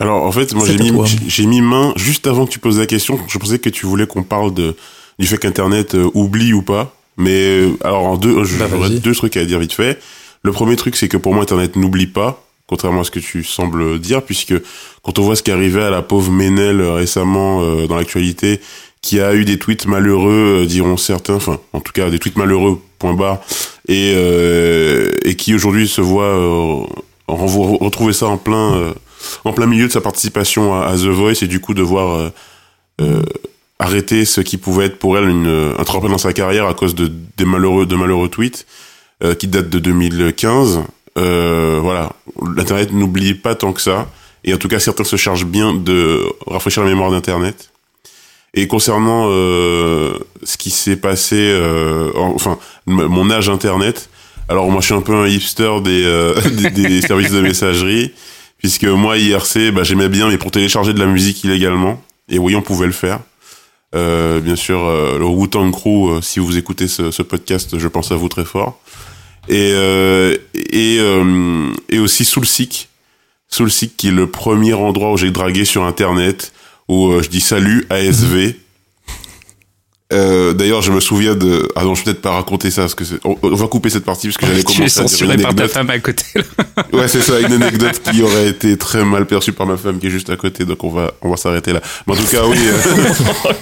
Alors en fait, moi j'ai mis, j'ai- mis main juste avant que tu poses la question. Je pensais que tu voulais qu'on parle de du fait qu'Internet euh, oublie ou pas. Mais euh, alors en deux, Bah, j'aurais deux trucs à dire vite fait. Le premier truc, c'est que pour moi, Internet n'oublie pas, contrairement à ce que tu sembles dire, puisque quand on voit ce qui est arrivé à la pauvre Ménel euh, récemment euh, dans l'actualité, qui a eu des tweets malheureux, euh, diront certains, enfin en tout cas des tweets malheureux, point barre, et, euh, et qui aujourd'hui se voit euh, retrouver ça en plein, euh, en plein milieu de sa participation à, The Voice et du coup devoir euh, euh, arrêter ce qui pouvait être pour elle une, un tremplin dans sa carrière à cause de, des malheureux, de malheureux tweets euh, qui datent de 2015. Euh, voilà, l'internet n'oublie pas tant que ça, et en tout cas certains se chargent bien de rafraîchir la mémoire d'internet. Et concernant euh, ce qui s'est passé, euh, en- enfin mon âge internet, alors moi je suis un peu un hipster euh, des services de messagerie, puisque moi IRC, bah, j'aimais bien, mais pour télécharger de la musique illégalement, et oui on pouvait le faire. Euh, bien sûr, euh, le Wu-Tang Crew, euh, si vous écoutez ce, podcast, je pense à vous très fort. Et, et, aussi Soulseek. Soulseek qui est le premier endroit où j'ai dragué sur Internet, où je dis salut ASV. Euh, D'ailleurs, je me souviens de. Ah non, je vais peut-être pas raconter ça parce que c'est- on, on va couper cette partie parce que j'allais Tu es commencer à dire une censuré par ta anecdote. femme à côté. là. Ouais, c'est ça, une anecdote qui aurait été très mal perçue par ma femme qui est juste à côté, donc on va, on va s'arrêter là. Mais en tout cas, oui. euh,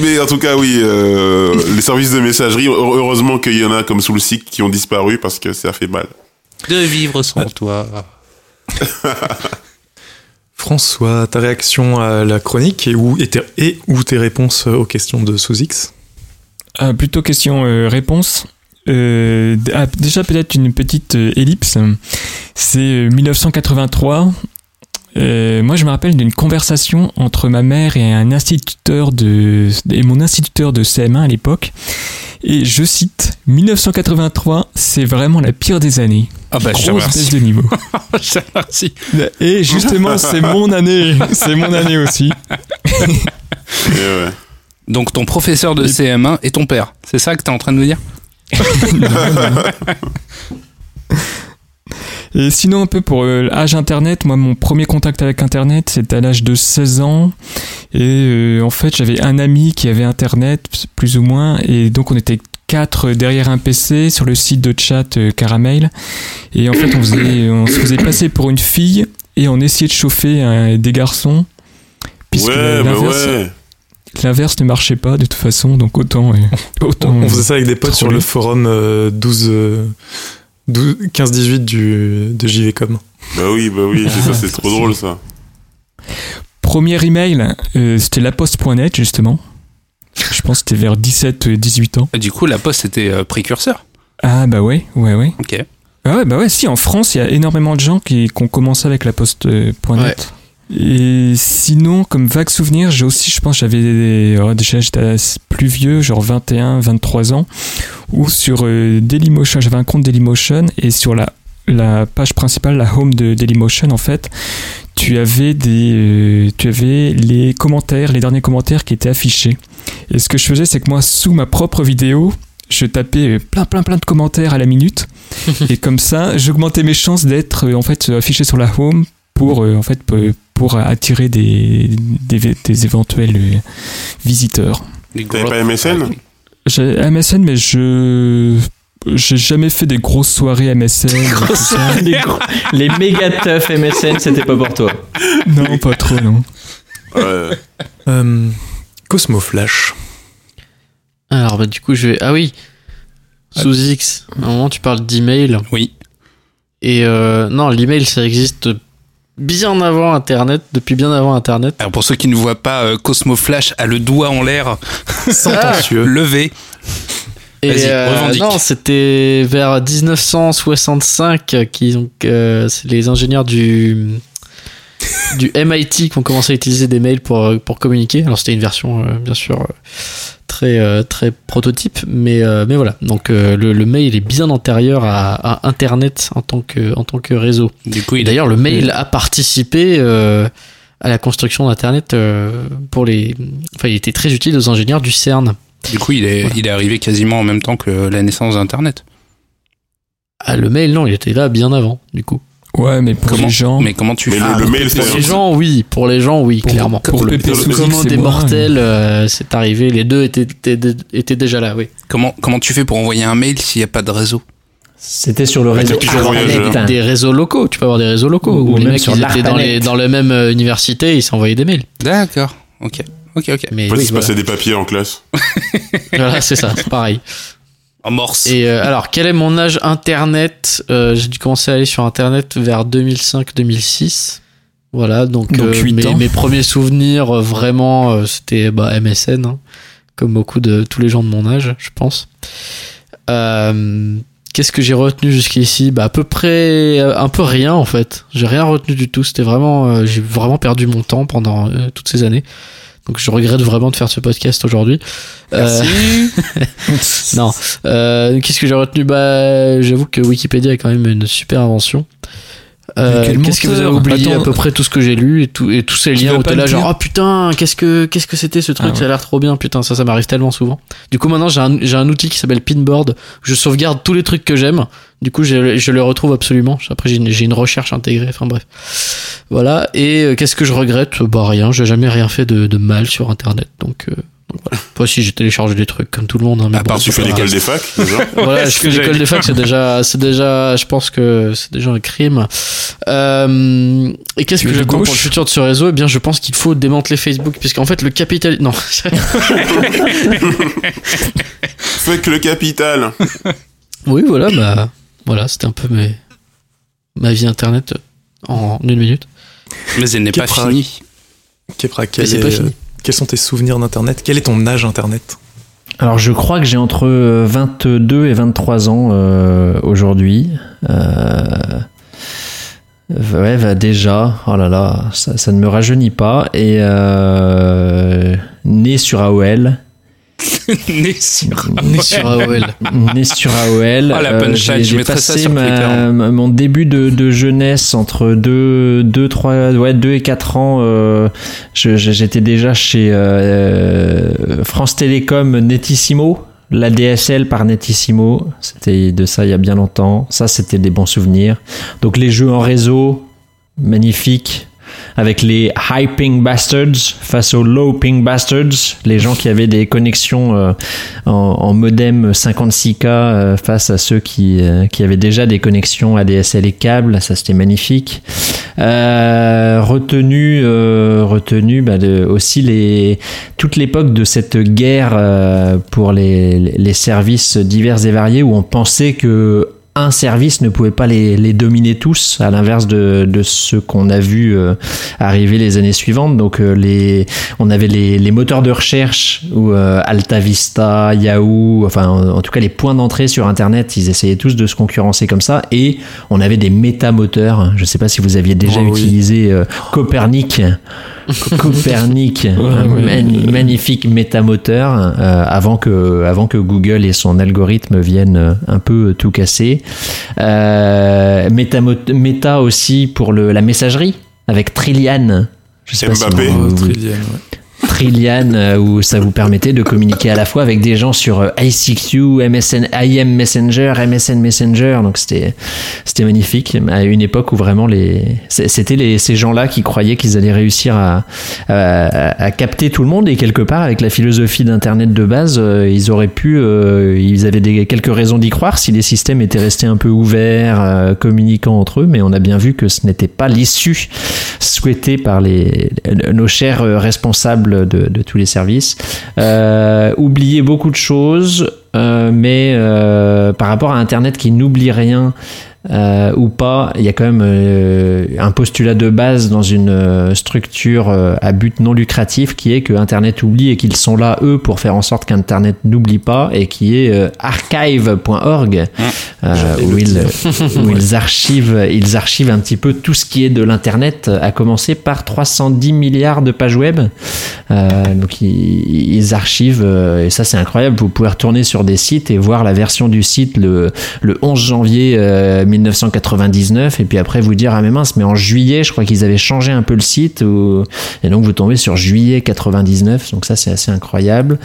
Mais en tout cas, oui, euh, les services de messagerie, heure- heureusement qu'il y en a comme sous le site qui ont disparu parce que ça fait mal. De vivre sans toi. François, ta réaction à la chronique et et, tes, réponses aux questions de Sous-X Ah, plutôt question-réponse. Euh, ah, déjà peut-être une petite euh, ellipse. C'est euh, 1983. Euh, moi, je me rappelle d'une conversation entre ma mère et un instituteur de et mon instituteur de CM1 à l'époque. Et je cite 1983, c'est vraiment la pire des années. Ah bah, je te Grosse remercie. baisse de niveau. Je te remercie. Et justement, c'est mon année. C'est mon année aussi. Et ouais. Donc ton professeur de CM1 est ton père. C'est ça que t'es en train de nous dire? Et sinon, un peu pour euh, l'âge Internet, moi, mon premier contact avec Internet, c'était à l'âge de 16 ans. Et euh, en fait, j'avais un ami qui avait Internet, plus ou moins. Et donc, on était quatre derrière un PC sur le site de chat euh, Caramel. Et en fait, on, faisait, on se faisait passer pour une fille et on essayait de chauffer euh, des garçons. Puisque Ouais, bah l'inverse ouais. l'inverse ne marchait pas de toute façon, donc autant. euh, autant On faisait ça avec des potes sur le forum euh, 12, euh, 12 15-18 du, de JVcom. Bah oui, bah oui, c'est ça, c'est trop drôle ça. Premier email, euh, c'était laposte.net justement. Je pense que c'était vers 17-18 ans. Du coup, la poste était euh, précurseur. Ah bah ouais, ouais, ouais. Ok. Ah ouais, bah ouais, si, en France, il y a énormément de gens qui, qui ont commencé avec laposte.net. Et sinon, comme vague souvenir, j'ai aussi, je pense, j'avais des- déjà j'étais plus vieux, genre 21, 23 ans, où sur euh, Dailymotion, j'avais un compte Dailymotion et sur la, la page principale, la home de Dailymotion, en fait, tu avais des, euh, tu avais les commentaires, les derniers commentaires qui étaient affichés. Et ce que je faisais, c'est que moi, sous ma propre vidéo, je tapais plein, plein, plein de commentaires à la minute. et comme ça, j'augmentais mes chances d'être, euh, en fait, affiché sur la home pour, euh, en fait, pour, pour attirer des, des, des éventuels euh, visiteurs. T'avais pas MSN J'ai MSN, mais je. J'ai jamais fait des grosses soirées MSN. tout ça. les, gros- les méga teufs MSN, c'était pas pour toi. non, pas trop, non. Euh, Cosmo Flash. Alors, bah, du coup, je vais. Ah oui Sous X, à un moment, tu parles d'email. Oui. Et euh, non, l'email, ça existe bien avant Internet, depuis bien avant Internet. Alors pour ceux qui ne voient pas, euh, Cosmo Flash a le doigt en l'air, Sentencieux. levé. Et Vas-y, euh, revendique. non, c'était vers 1965 qui donc euh, c'est les ingénieurs du du MIT qui ont commencé à utiliser des mails pour pour communiquer. Alors c'était une version euh, bien sûr euh, très euh, très prototype, mais euh, mais voilà. Donc euh, le, le mail est bien antérieur à, à Internet en tant que en tant que réseau. Du coup, d'ailleurs, le mail a participé à la construction d'Internet pour les. Enfin, il était très utile aux ingénieurs du CERN. du coup, il est, Voilà. il est arrivé quasiment en même temps que la naissance d'Internet. Ah, le mail, non, il était là bien avant, du coup. Ouais, mais pour Comment les gens. Mais comment tu Mais fais le, Ah, le mail, Pour les gens, oui. Pour les gens, oui, Pour- clairement. pour le, Pépé le c'est des mortels, euh, c'est arrivé. Les deux étaient, étaient, étaient déjà là, oui. comment, comment tu fais pour envoyer un mail s'il n'y a pas de réseau? C'était sur le réseau. Internet. Des réseaux locaux, tu peux avoir des réseaux locaux. Ou Où les mecs, sur ils étaient dans, les, dans la même euh, université, ils s'envoyaient des mails. D'accord. Ok. Ok, ok. Mais En fait, oui, il se voilà. passait des papiers en classe. Voilà, c'est ça, c'est pareil. En morse. Et euh, alors, quel est mon âge internet Euh, J'ai dû commencer à aller sur internet vers 2005-2006. Voilà, donc, Donc, euh, mes, premiers souvenirs, vraiment, c'était bah, MSN, hein, comme beaucoup de tous les gens de mon âge, je pense. Qu'est-ce que j'ai retenu jusqu'ici? Bah à peu près, un peu rien en fait. J'ai rien retenu du tout. C'était vraiment, j'ai vraiment perdu mon temps pendant toutes ces années. Donc je regrette vraiment de faire ce podcast aujourd'hui. Euh, non. Euh, Qu'est-ce que j'ai retenu? Bah, j'avoue que Wikipédia est quand même une super invention. Euh, Qu'est-ce que vous avez oublié Attends. à peu près tout ce que j'ai lu et, tout, et tous ces Tu liens où t'es là genre oh putain qu'est-ce que qu'est-ce que c'était ce truc? Ah ouais. ça a l'air trop bien putain ça ça m'arrive tellement souvent du coup maintenant j'ai un, j'ai un outil qui s'appelle Pinboard je sauvegarde tous les trucs que j'aime du coup je, je les retrouve absolument. Après j'ai une, j'ai une recherche intégrée. Enfin bref. Voilà. Et euh, qu'est-ce que je regrette? Bah rien. J'ai jamais rien fait de, de mal sur internet. Donc, euh, donc voilà. Moi si j'ai téléchargé des trucs comme tout le monde hein, mais À bon, part Tu fais l'école des facs, déjà Voilà, Ouais, je fais que l'école des facs, c'est déjà, c'est déjà, je pense que c'est déjà un crime. Euh, et qu'est-ce que j'attends pour le futur de ce réseau? Eh bien, je pense qu'il faut démanteler Facebook, puisqu'en fait, le capital, non. Que le capital. oui, voilà, bah, voilà, c'était un peu mes, ma vie internet en une minute. Mais elle n'est pas Kepra. finie. Kepra, quel est- pas fini. quels sont tes souvenirs d'Internet? Quel est ton âge Internet? Alors je crois que j'ai entre euh, 22 et 23 ans euh, aujourd'hui. Euh, ouais, bah déjà, oh là là, ça, ça ne me rajeunit pas. Et euh, né sur AOL. Né sur- AOL. né sur AOL. Ah, la Euh, punchline, j'ai- je j'ai mettrai ça passé sur Twitter. ma- ma- mon début de, de jeunesse entre 2, 2, 3, ouais, 2 et 4 ans. euh, je- J'étais déjà chez euh, France Télécom Netissimo. La DSL par Netissimo, c'était de ça il y a bien longtemps. Ça, c'était des bons souvenirs. Donc les jeux en réseau, magnifiques. Avec les high ping bastards face aux low ping bastards, les gens qui avaient des connexions euh, en, modem 56K euh, face à ceux qui, euh, qui avaient déjà des connexions ADSL et câbles, ça c'était magnifique. Retenu, retenu bah, de, aussi les, toute l'époque de cette guerre pour les, les services divers et variés où on pensait que un service ne pouvait pas les, les dominer tous, à l'inverse de, de ce qu'on a vu euh, arriver les années suivantes. Donc euh, les, on avait les, les moteurs de recherche ou euh, Alta Vista, Yahoo, enfin en, en tout cas les points d'entrée sur Internet, ils essayaient tous de se concurrencer comme ça. Et on avait des métamoteurs. Je ne sais pas si vous aviez déjà Oh utilisé euh, Copernic. Copernic, ouais. magnifique métamoteur euh, avant que avant que Google et son algorithme viennent euh, un peu tout casser. Euh, Métamo- Meta aussi pour le, la messagerie avec Trillian. Je sais pas si Mbappé. Oh, vous- Trillian, ouais. Trillian euh, où ça vous permettait de communiquer à la fois avec des gens sur euh, ICQ, MSN, IM Messenger, MSN Messenger. Donc c'était c'était magnifique. À une époque où vraiment les c'était les ces gens-là qui croyaient qu'ils allaient réussir à, à à capter tout le monde. Et quelque part avec la philosophie d'internet de base, euh, ils auraient pu ils avaient des quelques raisons d'y croire. Si les systèmes étaient restés un peu ouverts, communiquant entre eux, mais on a bien vu que ce n'était pas l'issue souhaitée par les nos chers euh, de tous les services. Euh, oublier beaucoup de choses, euh, mais euh, par rapport à Internet qui n'oublie rien euh, ou pas, il y a quand même euh, un postulat de base dans une euh, structure euh, à but non lucratif qui est que Internet oublie et qu'ils sont là eux pour faire en sorte qu'Internet n'oublie pas et qui est archive.org où, ils, où ils archivent ils archivent un petit peu tout ce qui est de l'internet à commencer par 310 milliards de pages web. Donc ils, ils archivent et ça c'est incroyable. Vous pouvez retourner sur des sites et voir la version du site le, le 11 janvier 1999 et puis après vous dire ah mais mince mais en juillet je crois qu'ils avaient changé un peu le site et donc vous tombez sur juillet 99 donc ça c'est assez incroyable.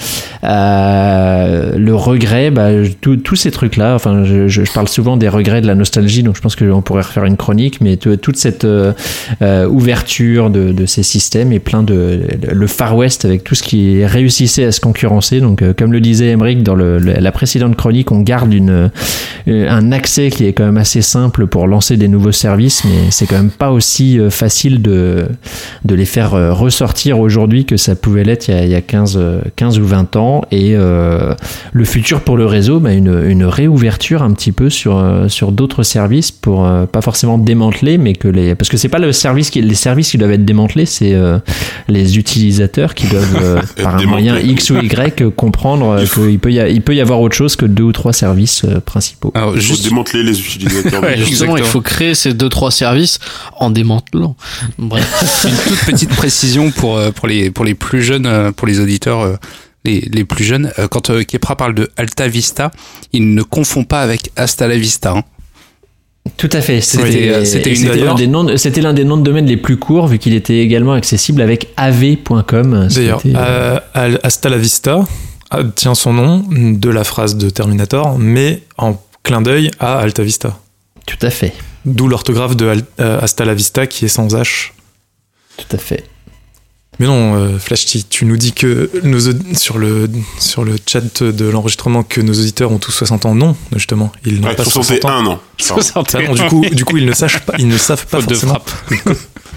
Euh, le regret bah, tous ces trucs là enfin je, parle souvent des regrets de la nostalgie donc je pense qu'on pourrait refaire une chronique mais toute cette euh, euh, ouverture de, ces systèmes et plein de le Far West avec tout ce qui réussissait à se concurrencer. Donc comme le disait Emmerich dans la précédente chronique on garde un accès qui est quand même assez simple pour lancer des nouveaux services mais c'est quand même pas aussi euh, facile de de les faire euh, ressortir aujourd'hui que ça pouvait l'être il y a, il y a 15, euh, 15 ou 20 ans et euh, le futur pour le réseau bah, une, une réouverture un petit peu sur, sur d'autres services pour euh, pas forcément démanteler mais que les parce que c'est pas le service qui, les services qui doivent être démantelés c'est euh, les utilisateurs qui doivent euh, par un moyen X ou Y comprendre qu'il peut, y a- il peut y avoir autre chose que deux ou trois services principaux Alors, juste, démanteler les utilisateurs. Ouais, Justement, il faut créer ces deux trois services en démantelant. Bref. une toute petite précision pour, euh, pour, les, pour les plus jeunes, euh, pour les auditeurs euh, les, les plus jeunes. Quand Kepra parle de Alta Vista, il ne confond pas avec Hasta la Vista. hein. Tout à fait. C'était l'un des noms. de- C'était l'un des noms de domaine les plus courts vu qu'il était également accessible avec av.com. D'ailleurs, euh, Hasta la Vista euh, tient son nom de la phrase de Terminator, mais en clin d'œil à Alta Vista. Tout à fait, D'où l'orthographe de euh, Hasta la Vista qui est sans H. tout à fait. Mais non, euh, Flashty, tu nous dis que nos, sur, le, sur le chat de l'enregistrement que nos auditeurs ont tous 60 ans. Non, justement, ils n'ont Ouais, pas 60 ans. 61 ans. Ah non, du coup, du coup, ils ne sachent pas, ils ne savent pas Faute de forcément. Ils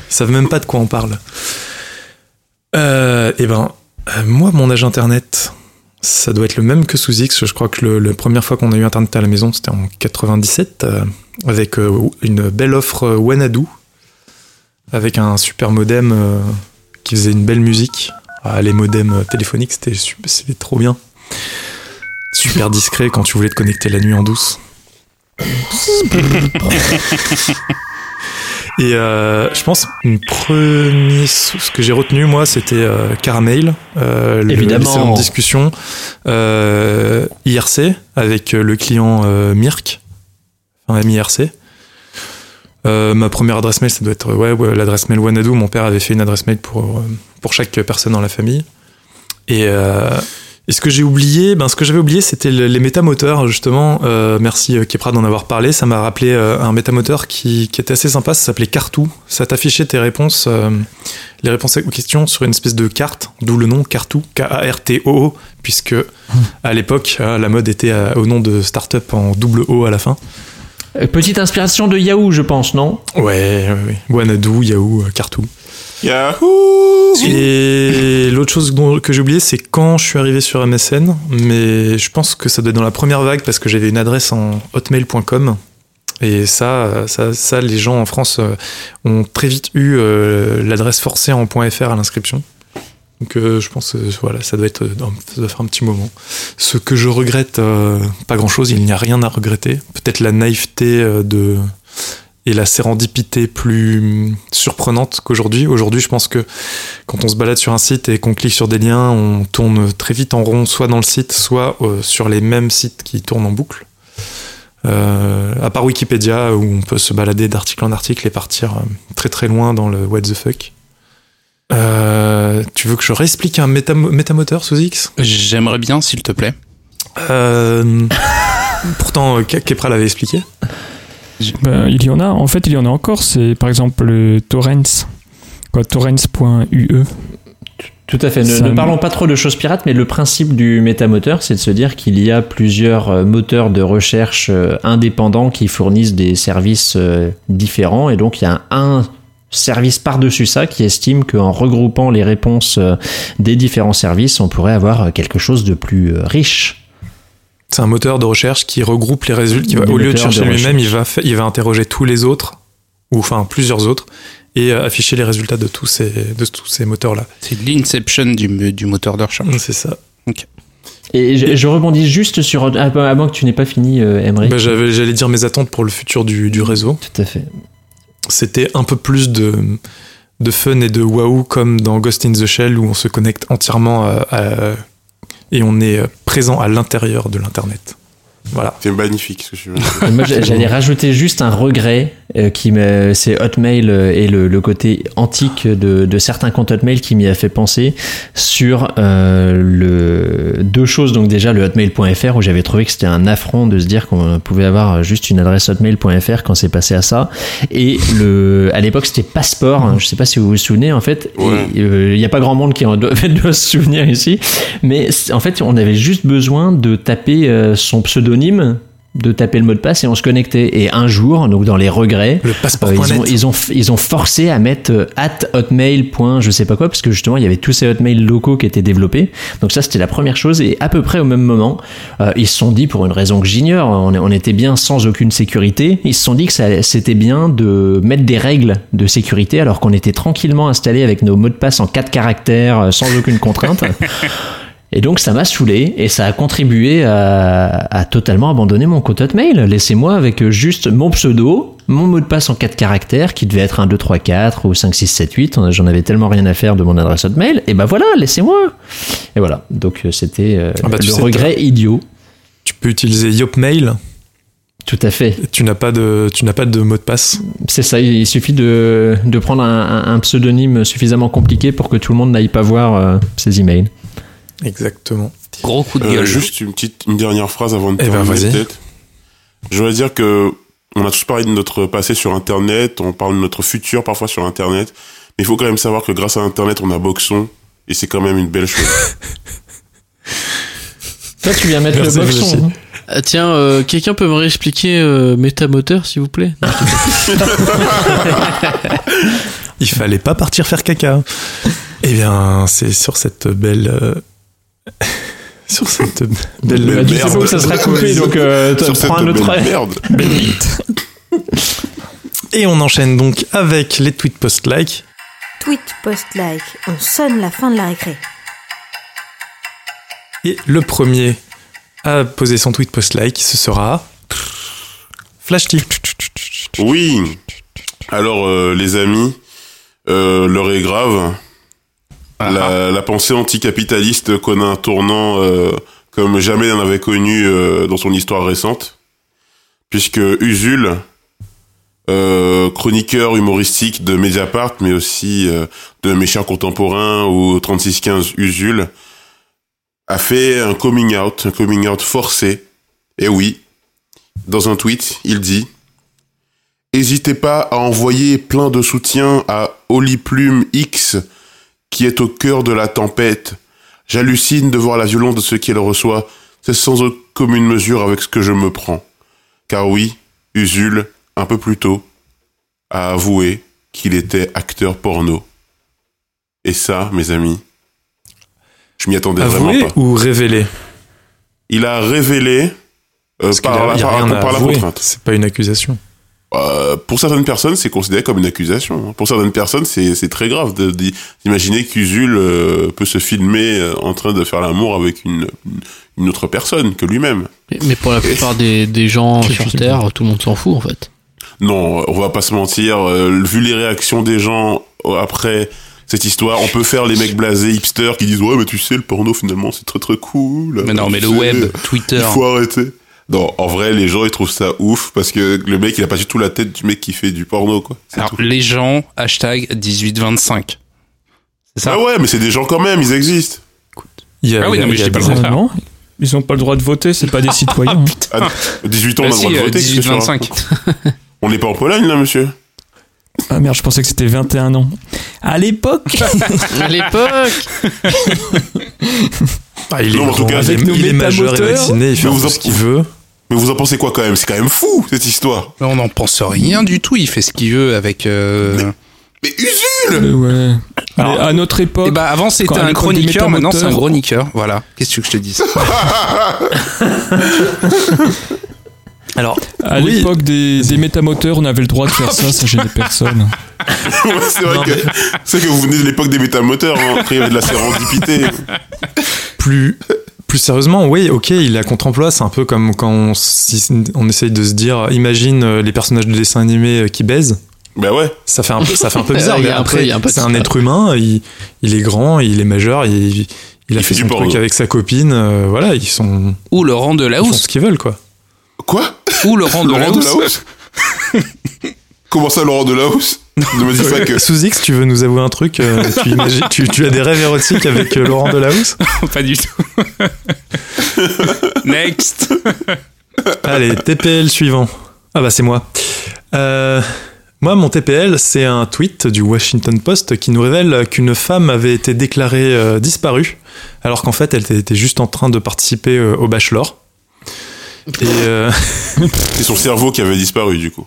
savent même pas de quoi on parle. Euh, eh ben, euh, moi, mon âge internet, ça doit être le même que sous X. Je crois que la première fois qu'on a eu internet à la maison, c'était en 97, euh, avec euh, une belle offre euh, Wanadu, avec un super modem qui faisait une belle musique. Ah, les modems téléphoniques, c'était trop bien. Super discret quand tu voulais te connecter la nuit en douce. Et euh, je pense une premier ce que j'ai retenu moi c'était euh, Caramel, euh, le Évidemment. l'excellente discussion IRC avec le client Mirk, enfin MIRC. Euh, ma première adresse mail, ça doit être ouais, ouais, l'adresse mail Wanadu. Mon père avait fait une adresse mail pour pour chaque personne dans la famille. Et, euh, et ce que j'ai oublié, ben ce que j'avais oublié, c'était le- les métamoteurs justement. Euh, merci euh, Kepra d'en avoir parlé. Ça m'a rappelé euh, un métamoteur qui, qui était assez sympa. Ça s'appelait Cartou. Ça t'affichait tes réponses, euh, les réponses aux questions sur une espèce de carte, d'où le nom Cartou, K-A-R-T-O, puisque à l'époque euh, la mode était au nom de startup en double O à la fin. Petite inspiration de Yahoo, je pense, non? Ouais, ouais, ouais. Wanadu, Yahoo, Cartou. Yahoo Et l'autre chose que j'ai oublié, c'est quand je suis arrivé sur MSN, mais je pense que ça doit être dans la première vague parce que j'avais une adresse en hotmail.com. Et ça, ça, ça, les gens en France euh, ont très vite eu euh, l'adresse forcée en .fr à l'inscription. Donc euh, je pense que voilà, ça doit être, ça doit faire un petit moment. Ce que je regrette, pas grand-chose, il n'y a rien à regretter. Peut-être la naïveté de et la sérendipité plus surprenante qu'aujourd'hui. Aujourd'hui, je pense que quand on se balade sur un site et qu'on clique sur des liens, on tourne très vite en rond, soit dans le site, soit euh, sur les mêmes sites qui tournent en boucle. Euh, à part Wikipédia, où on peut se balader d'article en article et partir euh, très très loin dans le what the fuck. Tu veux que je réexplique un métam- métamoteur sous X? J'aimerais bien, s'il te plaît. Pourtant, Ke- Kepra l'avait expliqué. Ben, il y en a, en fait, il y en a encore. C'est par exemple le Torrents, quoi, torrents.ue. Tout à fait. Ne, ne parlons pas trop de choses pirates, mais le principe du métamoteur, c'est de se dire qu'il y a plusieurs euh, moteurs de recherche euh, indépendants qui fournissent des services euh, différents, et donc il y a un service par-dessus ça qui estime qu'en regroupant les réponses des différents services, on pourrait avoir quelque chose de plus riche. C'est un moteur de recherche qui regroupe les résultats. Qui va, au lieu de chercher lui-même, il va, il va interroger tous les autres, ou enfin plusieurs autres, et euh, afficher les résultats de tous ces, de tous ces moteurs-là. C'est l'inception du, du moteur de recherche. C'est ça. Et je, je rebondis juste sur, bah, à moins que tu n'aies pas fini, euh, Emery. Bah, j'avais- J'allais dire mes attentes pour le futur du, du réseau. Tout à fait. C'était un peu plus de, de fun et de waouh comme dans Ghost in the Shell où on se connecte entièrement à- à- et on est euh, présent à l'intérieur de l'Internet. Voilà. C'est magnifique ce que je veux. Moi, j'a- j'allais rajouter juste un regret euh, qui me, c'est Hotmail euh, et le, le côté antique de, de certains comptes Hotmail qui m'y a fait penser sur euh, le deux choses. Donc déjà le hotmail.fr où j'avais trouvé que c'était un affront de se dire qu'on pouvait avoir juste une adresse hotmail.fr quand c'est passé à ça. Et le, à l'époque c'était Passport. hein, Je sais pas si vous vous souvenez en fait. Ouais. Et, euh, Il n'y a pas grand monde qui en doit, doit se souvenir ici. Mais en fait, on avait juste besoin de taper euh, son pseudonyme, de taper le mot de passe et on se connectait. Et un jour, donc dans les regrets, Le euh, ils, ont, ils, ont, ils ont forcé à mettre euh, at hotmail. je sais pas quoi, parce que justement, il y avait tous ces hotmail locaux qui étaient développés. Donc ça, c'était la première chose. Et à peu près au même moment, euh, ils se sont dit, pour une raison que j'ignore, on, on était bien sans aucune sécurité, ils se sont dit que c'était bien de mettre des règles de sécurité alors qu'on était tranquillement installé avec nos mots de passe en quatre caractères, sans aucune contrainte. Et donc ça m'a saoulé et ça a contribué à, à totalement abandonner mon compte Hotmail. Laissez-moi avec euh, juste mon pseudo, mon mot de passe en 4 caractères qui devait être un 2, 3, 4 ou 5, 6, 7, 8. J'en avais tellement rien à faire de mon adresse Hotmail. Et ben voilà, laissez-moi. Et voilà, donc euh, c'était euh, Ah bah, le regret idiot. Tu peux utiliser Yopmail Tout à fait. Tu n'as pas de, tu n'as pas de mot de passe. C'est ça, il suffit de, de prendre un pseudonyme suffisamment compliqué pour que tout le monde n'aille pas voir euh, ses emails. Exactement. Gros coup de Euh, gueule. juste une petite, une dernière phrase avant de Eh ben, terminer, peut-être. Je voudrais dire que on a tous parlé de notre passé sur Internet, on parle de notre futur parfois sur Internet, mais il faut quand même savoir que grâce à Internet, on a Boxon, et c'est quand même une belle chose. Toi, tu viens mettre Merci, le boxon. hein. Ah, tiens, euh, quelqu'un peut me réexpliquer euh, métamoteur, s'il vous plaît? Il fallait pas partir faire caca. Eh bien, c'est sur cette belle, euh, sur cette belle. Mais tu sais merde. pas où ça sera coupé, donc euh, sur prends cette un autre. belle merde. Et on enchaîne donc avec les tweets post-like. Tweet, post, like, on sonne la fin de la récré. Et le premier à poser son tweet post-like, ce sera Flash T. Oui. Alors, euh, les amis, euh, l'heure est grave. La, la pensée anticapitaliste connaît un tournant euh, comme jamais elle n'avait connu euh, dans son histoire récente, puisque Usul, euh, chroniqueur humoristique de Mediapart, mais aussi de chers contemporains ou 3615 Usul, a fait un coming out, un coming out forcé. Et oui, dans un tweet, il dit N'hésitez pas à envoyer plein de soutien à Oliplume X, qui est au cœur de la tempête. J'hallucine de voir la violence de ce qu'elle reçoit. C'est sans commune mesure avec ce que je me prends. Car oui, Usul, un peu plus tôt, a avoué qu'il était acteur porno. Et ça, mes amis, je m'y attendais Avoué vraiment pas. ou révélé? Il a révélé euh, qu'il par, a- la, par- la contrainte. C'est pas une accusation. Euh, pour certaines personnes, c'est considéré comme une accusation. Pour certaines personnes, c'est très grave d'imaginer qu'Usul euh, peut se filmer euh, en train de faire l'amour avec une, une autre personne que lui-même. mais, pour la plupart des, des gens sur Terre, tout le monde s'en fout en fait. Non, on va pas se mentir. euh, vu les réactions des gens après cette histoire, on peut faire les mecs blasés hipsters qui disent ouais mais tu sais le porno finalement c'est très très cool. Mais non, mais le sais, web, Twitter. Il faut arrêter. Non, en vrai, les gens ils trouvent ça ouf parce que le mec il a pas du tout la tête du mec qui fait du porno quoi. Alors, tout. les gens, hashtag 1825. C'est ça Ah ouais, mais c'est des gens quand même, ils existent. Il y a, Ah oui, il y a- non, mais je dis pas le contraire. non, ils ont pas le droit de voter, c'est pas des citoyens. hein. À 18 ans, on a Bah le droit si, de voter. qu'est-ce que tu 18-25. racontes On n'est pas en Pologne là, monsieur Ah merde, je pensais que c'était 21 ans. À l'époque, À l'époque Ah, il est, en tout il avec nos il est majeur et vacciné, il fait Mais vous en- ce qu'il veut. Mais vous en pensez quoi quand même? C'est quand même fou cette histoire. Mais on n'en pense rien du tout. Il fait ce qu'il veut avec. Euh... Mais Usul euh, ouais. Mais à notre époque, Et bah avant c'était un chroniqueur, maintenant c'est un chroniqueur. Voilà. Qu'est-ce que tu veux que je te dise? Alors, à oui. l'époque des, des métamoteurs, on avait le droit de faire ça, ça gênait personne. Ouais, C'est vrai Non, que c'est que vous venez de l'époque des métamoteurs, hein. après il y avait de la sérendipité. plus plus sérieusement, oui, ok, il a contre-emploi, c'est un peu comme quand on, si- on essaye de se dire, imagine euh, les personnages de dessins animés euh, qui baisent. Bah ouais. Ça fait un peu, ça fait un peu bizarre, mais après, de c'est un être humain, il, il est grand, il est majeur, il, il a Il fait fait son truc avec sa copine, euh, voilà, ils sont, Ou Laurent ils font ce qu'ils veulent, quoi. Quoi? Ou Laurent Laurent Delahousse. Delahousse Comment ça, Laurent Delahousse Ne me dis pas que. Sous X, tu veux nous avouer un truc euh, tu, imagines- tu, tu as des rêves érotiques avec euh, Laurent Delahousse? Pas du tout. Next. Allez, TPL suivant. Ah bah c'est moi. Euh, moi, mon TPL, c'est un tweet du Washington Post qui nous révèle qu'une femme avait été déclarée disparue, alors qu'en fait, elle était juste en train de participer au Bachelor. Et, C'est son cerveau qui avait disparu du coup.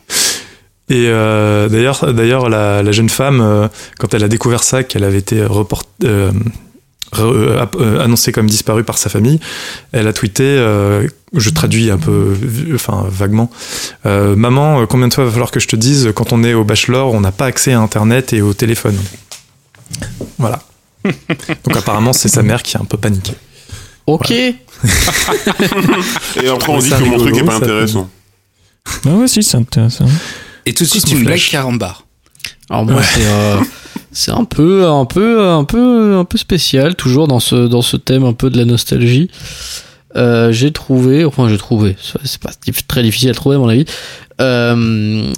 Et euh, d'ailleurs, d'ailleurs, la, la jeune femme, euh, quand elle a découvert ça, qu'elle avait été report- euh, re- annoncée comme disparue par sa famille, elle a tweeté, euh, je traduis un peu, enfin vaguement, euh, maman, combien de fois va falloir que je te dise, quand on est au bachelor, on n'a pas accès à Internet et au téléphone? Voilà. Donc apparemment, c'est sa mère qui a un peu paniqué. Ok. Et après, on dit que mon truc est pas intéressant. Ah ouais, si, c'est intéressant. Et tout de suite une blague carambar. Alors moi c'est euh, c'est un peu un peu un peu un peu spécial toujours dans ce dans ce thème un peu de la nostalgie. euh, j'ai trouvé, enfin j'ai trouvé, c'est pas très difficile à trouver à mon avis, euh,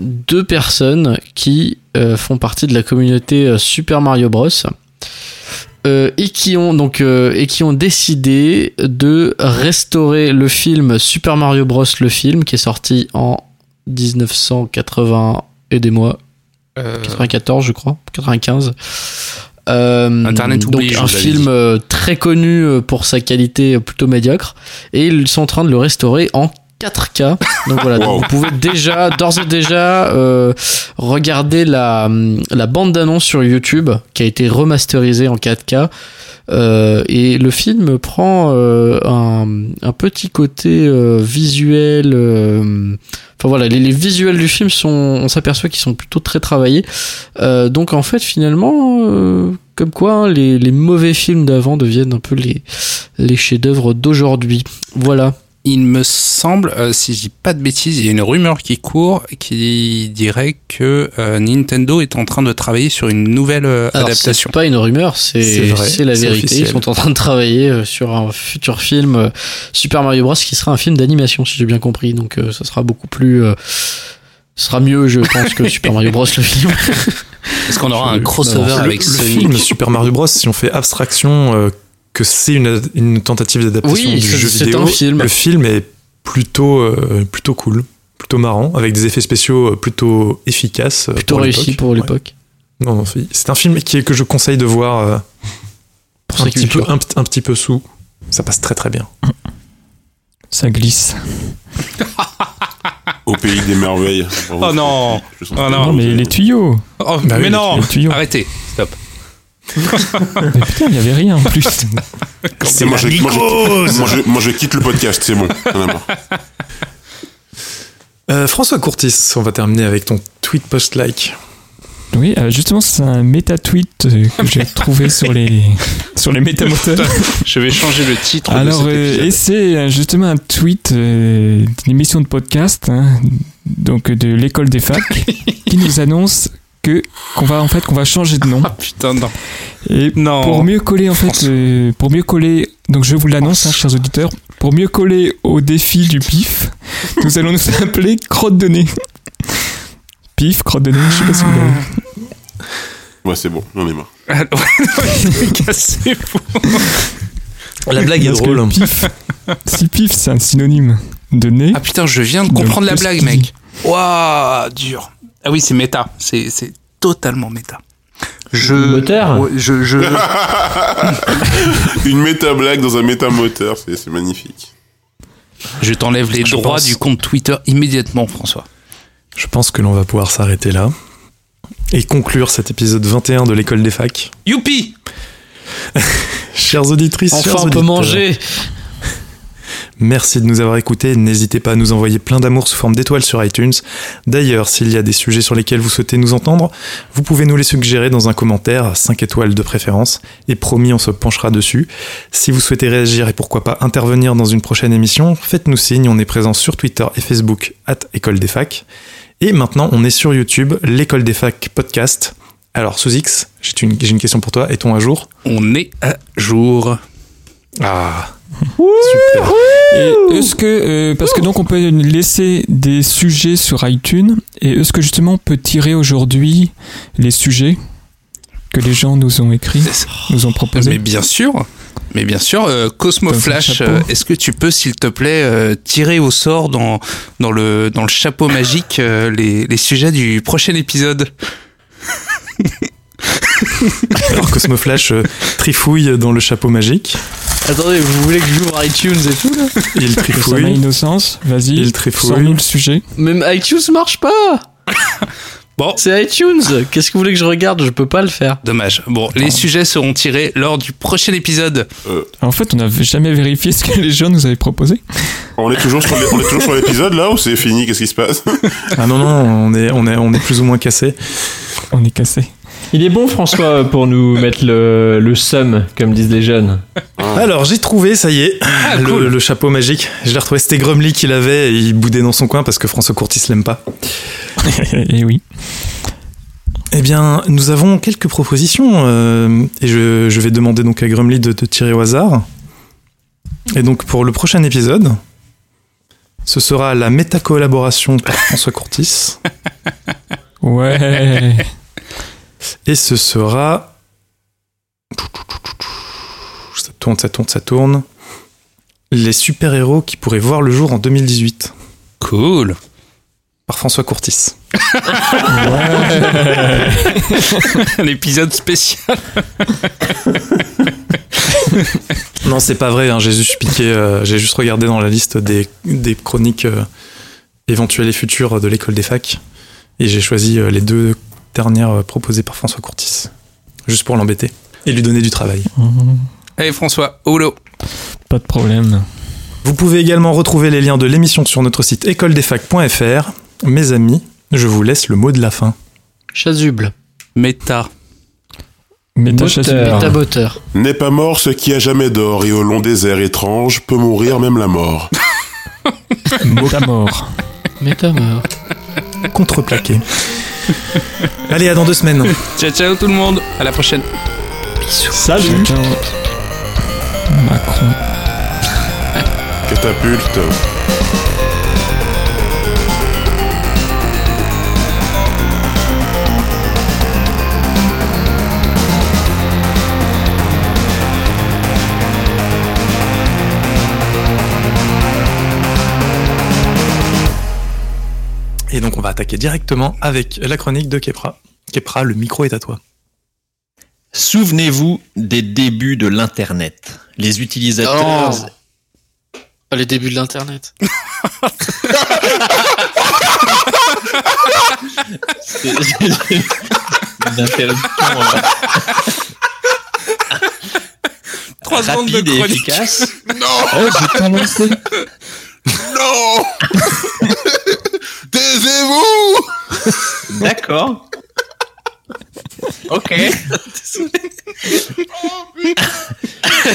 deux personnes qui font partie de la communauté Super Mario Bros. euh, et qui ont donc euh, et qui ont décidé de restaurer le film Super Mario Bros le film qui est sorti en 1980 et des mois Euh, 94 je crois 95 Euh, Internet donc oblige, un film dit. euh, très connu euh, pour sa qualité euh, plutôt médiocre et ils sont en train de le restaurer en 4K donc voilà donc vous pouvez déjà d'ores et déjà euh, regarder la, la bande d'annonce sur YouTube qui a été remasterisée en 4K euh, et le film prend euh, un, un petit côté euh, visuel. euh, Enfin voilà, les, les visuels du film sont, on s'aperçoit qu'ils sont plutôt très travaillés. Euh, donc en fait, finalement, euh, comme quoi hein, les, les mauvais films d'avant deviennent un peu les, les chefs-d'œuvre d'aujourd'hui. Voilà. Il me semble, euh, si je dis pas de bêtises, il y a une rumeur qui court qui dirait que euh, Nintendo est en train de travailler sur une nouvelle euh, Alors, adaptation. C'est pas une rumeur, c'est la vérité. officiel. Ils sont en train de travailler euh, sur un futur film euh, Super Mario Bros qui sera un film d'animation, si j'ai bien compris. Donc euh, ça sera beaucoup plus. euh, ce sera mieux, je pense, que Super Mario Bros le film. Est-ce qu'on aura un crossover Le- avec le, Sonic film Super Mario Bros, si on fait abstraction euh, que c'est une, une tentative d'adaptation Oui, du jeu c'est vidéo, un film. le film est plutôt, euh, plutôt cool, plutôt marrant, avec des effets spéciaux euh, plutôt efficaces. euh, Plutôt pour réussi l'époque. pour Ouais. l'époque. Non, non, c'est un film qui est, que je conseille de voir euh, Pour un, petit peu, un, un petit peu sous. Ça passe très très bien. Ça glisse. Au pays des merveilles. Oh non Oh non. Non, mais les tuyaux. Oh, Bah mais oui, non les tuyaux. Arrêtez, stop. Mais putain, il y avait rien en plus. Et moi, je, moi, je, moi, je- moi, je quitte le podcast, c'est bon. Euh, François Courtis, on va terminer avec ton tweet post-like. Oui, euh, justement, c'est un méta-tweet euh, que j'ai trouvé sur les, sur les métamoteurs. Je vais changer le titre Alors, de cet épisode. et c'est justement un tweet euh, d'une émission de podcast, hein, donc de l'école des facs, qui nous annonce que qu'on va en fait qu'on va changer de nom Ah putain, non. et Non. pour mieux coller en fait euh, pour mieux coller donc je vous l'annonce hein, chers auditeurs pour mieux coller au défi du pif nous allons nous appeler crotte de nez pif crotte de nez je sais pas si vous l'avez Ouais, c'est bon, j'en ai marre. Ah, Cassez-vous. La blague est Parce que drôle. pif si pif c'est un synonyme de nez Ah putain, je viens de comprendre la blague, mec. Waouh, dur. Ah oui, c'est méta. C'est, c'est totalement méta. Je. Moteur? je, je... Une méta-blague dans un méta-moteur, c'est c'est magnifique. je t'enlève les Je droits pense. du compte Twitter immédiatement, François. Je pense que l'on va pouvoir s'arrêter là et conclure cet épisode 21 de l'école des facs. Youpi Chères auditrices, chers Enfin, on peut manger. Merci de nous avoir écoutés. N'hésitez pas à nous envoyer plein d'amour sous forme d'étoiles sur iTunes. D'ailleurs, s'il y a des sujets sur lesquels vous souhaitez nous entendre, vous pouvez nous les suggérer dans un commentaire, 5 étoiles de préférence, et promis, on se penchera dessus. Si vous souhaitez réagir et pourquoi pas intervenir dans une prochaine émission, faites-nous signe. On est présent sur Twitter et Facebook, at École des Facs. Et maintenant, on est sur YouTube, l'école des facs podcast. Alors, sous X, j'ai une, j'ai une question pour toi. Est-on à jour? On est à jour. Ah, super. Est-ce que, euh, parce que donc on peut laisser des sujets sur iTunes, et est-ce que justement on peut tirer aujourd'hui les sujets que les gens nous ont écrits, nous ont Mais proposés bien sûr. Mais bien sûr, euh, Cosmo Flash, euh, est-ce que tu peux, s'il te plaît, euh, tirer au sort dans, dans, le, dans le chapeau magique les, les sujets du prochain épisode? Alors, Cosmoflash euh, trifouille dans le chapeau magique. Attendez, vous voulez que j'ouvre iTunes et tout là Il De sa main trifouille. innocence, vas-y, Il trifouille. le sujet. Même iTunes marche pas Bon. C'est iTunes Qu'est-ce que vous voulez que je regarde? Je peux pas le faire. Dommage. Bon, les sujets seront tirés lors du prochain épisode. En fait, on n'avait jamais vérifié ce que les gens nous avaient proposé. On est toujours sur les- on est toujours sur l'épisode là ou c'est fini? Qu'est-ce qui se passe? Ah non, non, on est, on est, on est plus ou moins cassé. On est cassé. Il est bon, François, pour nous mettre le, le seum, comme disent les jeunes. Alors, j'ai trouvé, ça y est, le, cool. le chapeau magique. Je l'ai retrouvé. C'était Grumly qui l'avait et il boudait dans son coin parce que François Courtis l'aime pas. et oui. Eh bien, nous avons quelques propositions euh, et je, je vais demander donc à Grumly de te tirer au hasard. Et donc pour le prochain épisode, ce sera la méta-collaboration par François Courtis. Ouais. Et ce sera... Ça tourne, ça tourne, ça tourne. Les super-héros qui pourraient voir le jour en 2018 Cool. par François Courtis. L'épisode spécial. Non, c'est pas vrai. hein, J'ai juste piqué, euh, j'ai juste regardé dans la liste des, des chroniques euh, éventuelles et futures de l'école des facs, et j'ai choisi euh, les deux dernières euh, proposées par François Courtis, juste pour l'embêter et lui donner du travail. Allez François, holo. Pas de problème. Vous pouvez également retrouver les liens de l'émission sur notre site écoledesfacs.fr. Mes amis, je vous laisse le mot de la fin. Chasuble. Méta. Métaboteur. N'est pas mort ce qui a jamais d'or, et au long des airs étranges peut mourir même la mort. Méta mort. Métamor. Contreplaqué. Allez, à dans deux semaines. Ciao ciao tout le monde. À la prochaine. Salut. Chacun- Macron. Catapulte. Et donc, on va attaquer directement avec la chronique de Kepra. Kepra, le micro est à toi. Souvenez-vous des débuts de l'Internet. Les utilisateurs... Oh. Ah, les débuts de l'internet. C'est- Une interruption euh, Trois secondes de rapide et chronique. efficace. Non Oh, j'ai pas lancé. Non Taisez-vous D'accord. Ok.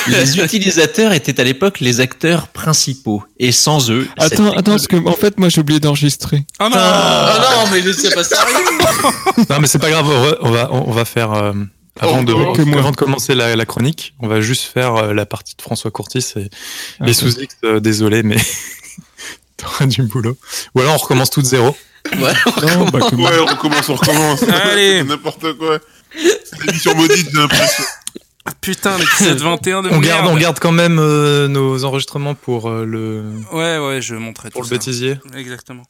les utilisateurs étaient à l'époque les acteurs principaux. Et sans eux... Attends, attends, parce que en fait, moi, j'ai oublié d'enregistrer. Oh non Ah non, mais c'est pas sérieux. Non, mais c'est pas grave, on va- on va, faire. euh, avant, de, que moi. avant de commencer la, la chronique, on va juste faire euh, la partie de François Courtis et les Ok. sous-X. euh, désolé, mais t'auras du boulot. Ou alors on recommence tout de zéro. Ouais. Non, bah, que moi. Ouais, on recommence, on recommence. Allez. N'importe quoi. C'est l'émission maudite, j'ai l'impression. Ah, Putain, l'épisode 21 de On merde. garde, on garde quand même euh, nos enregistrements pour euh, le, Ouais, ouais, je montrerai pour tout le ça. bêtisier. Exactement.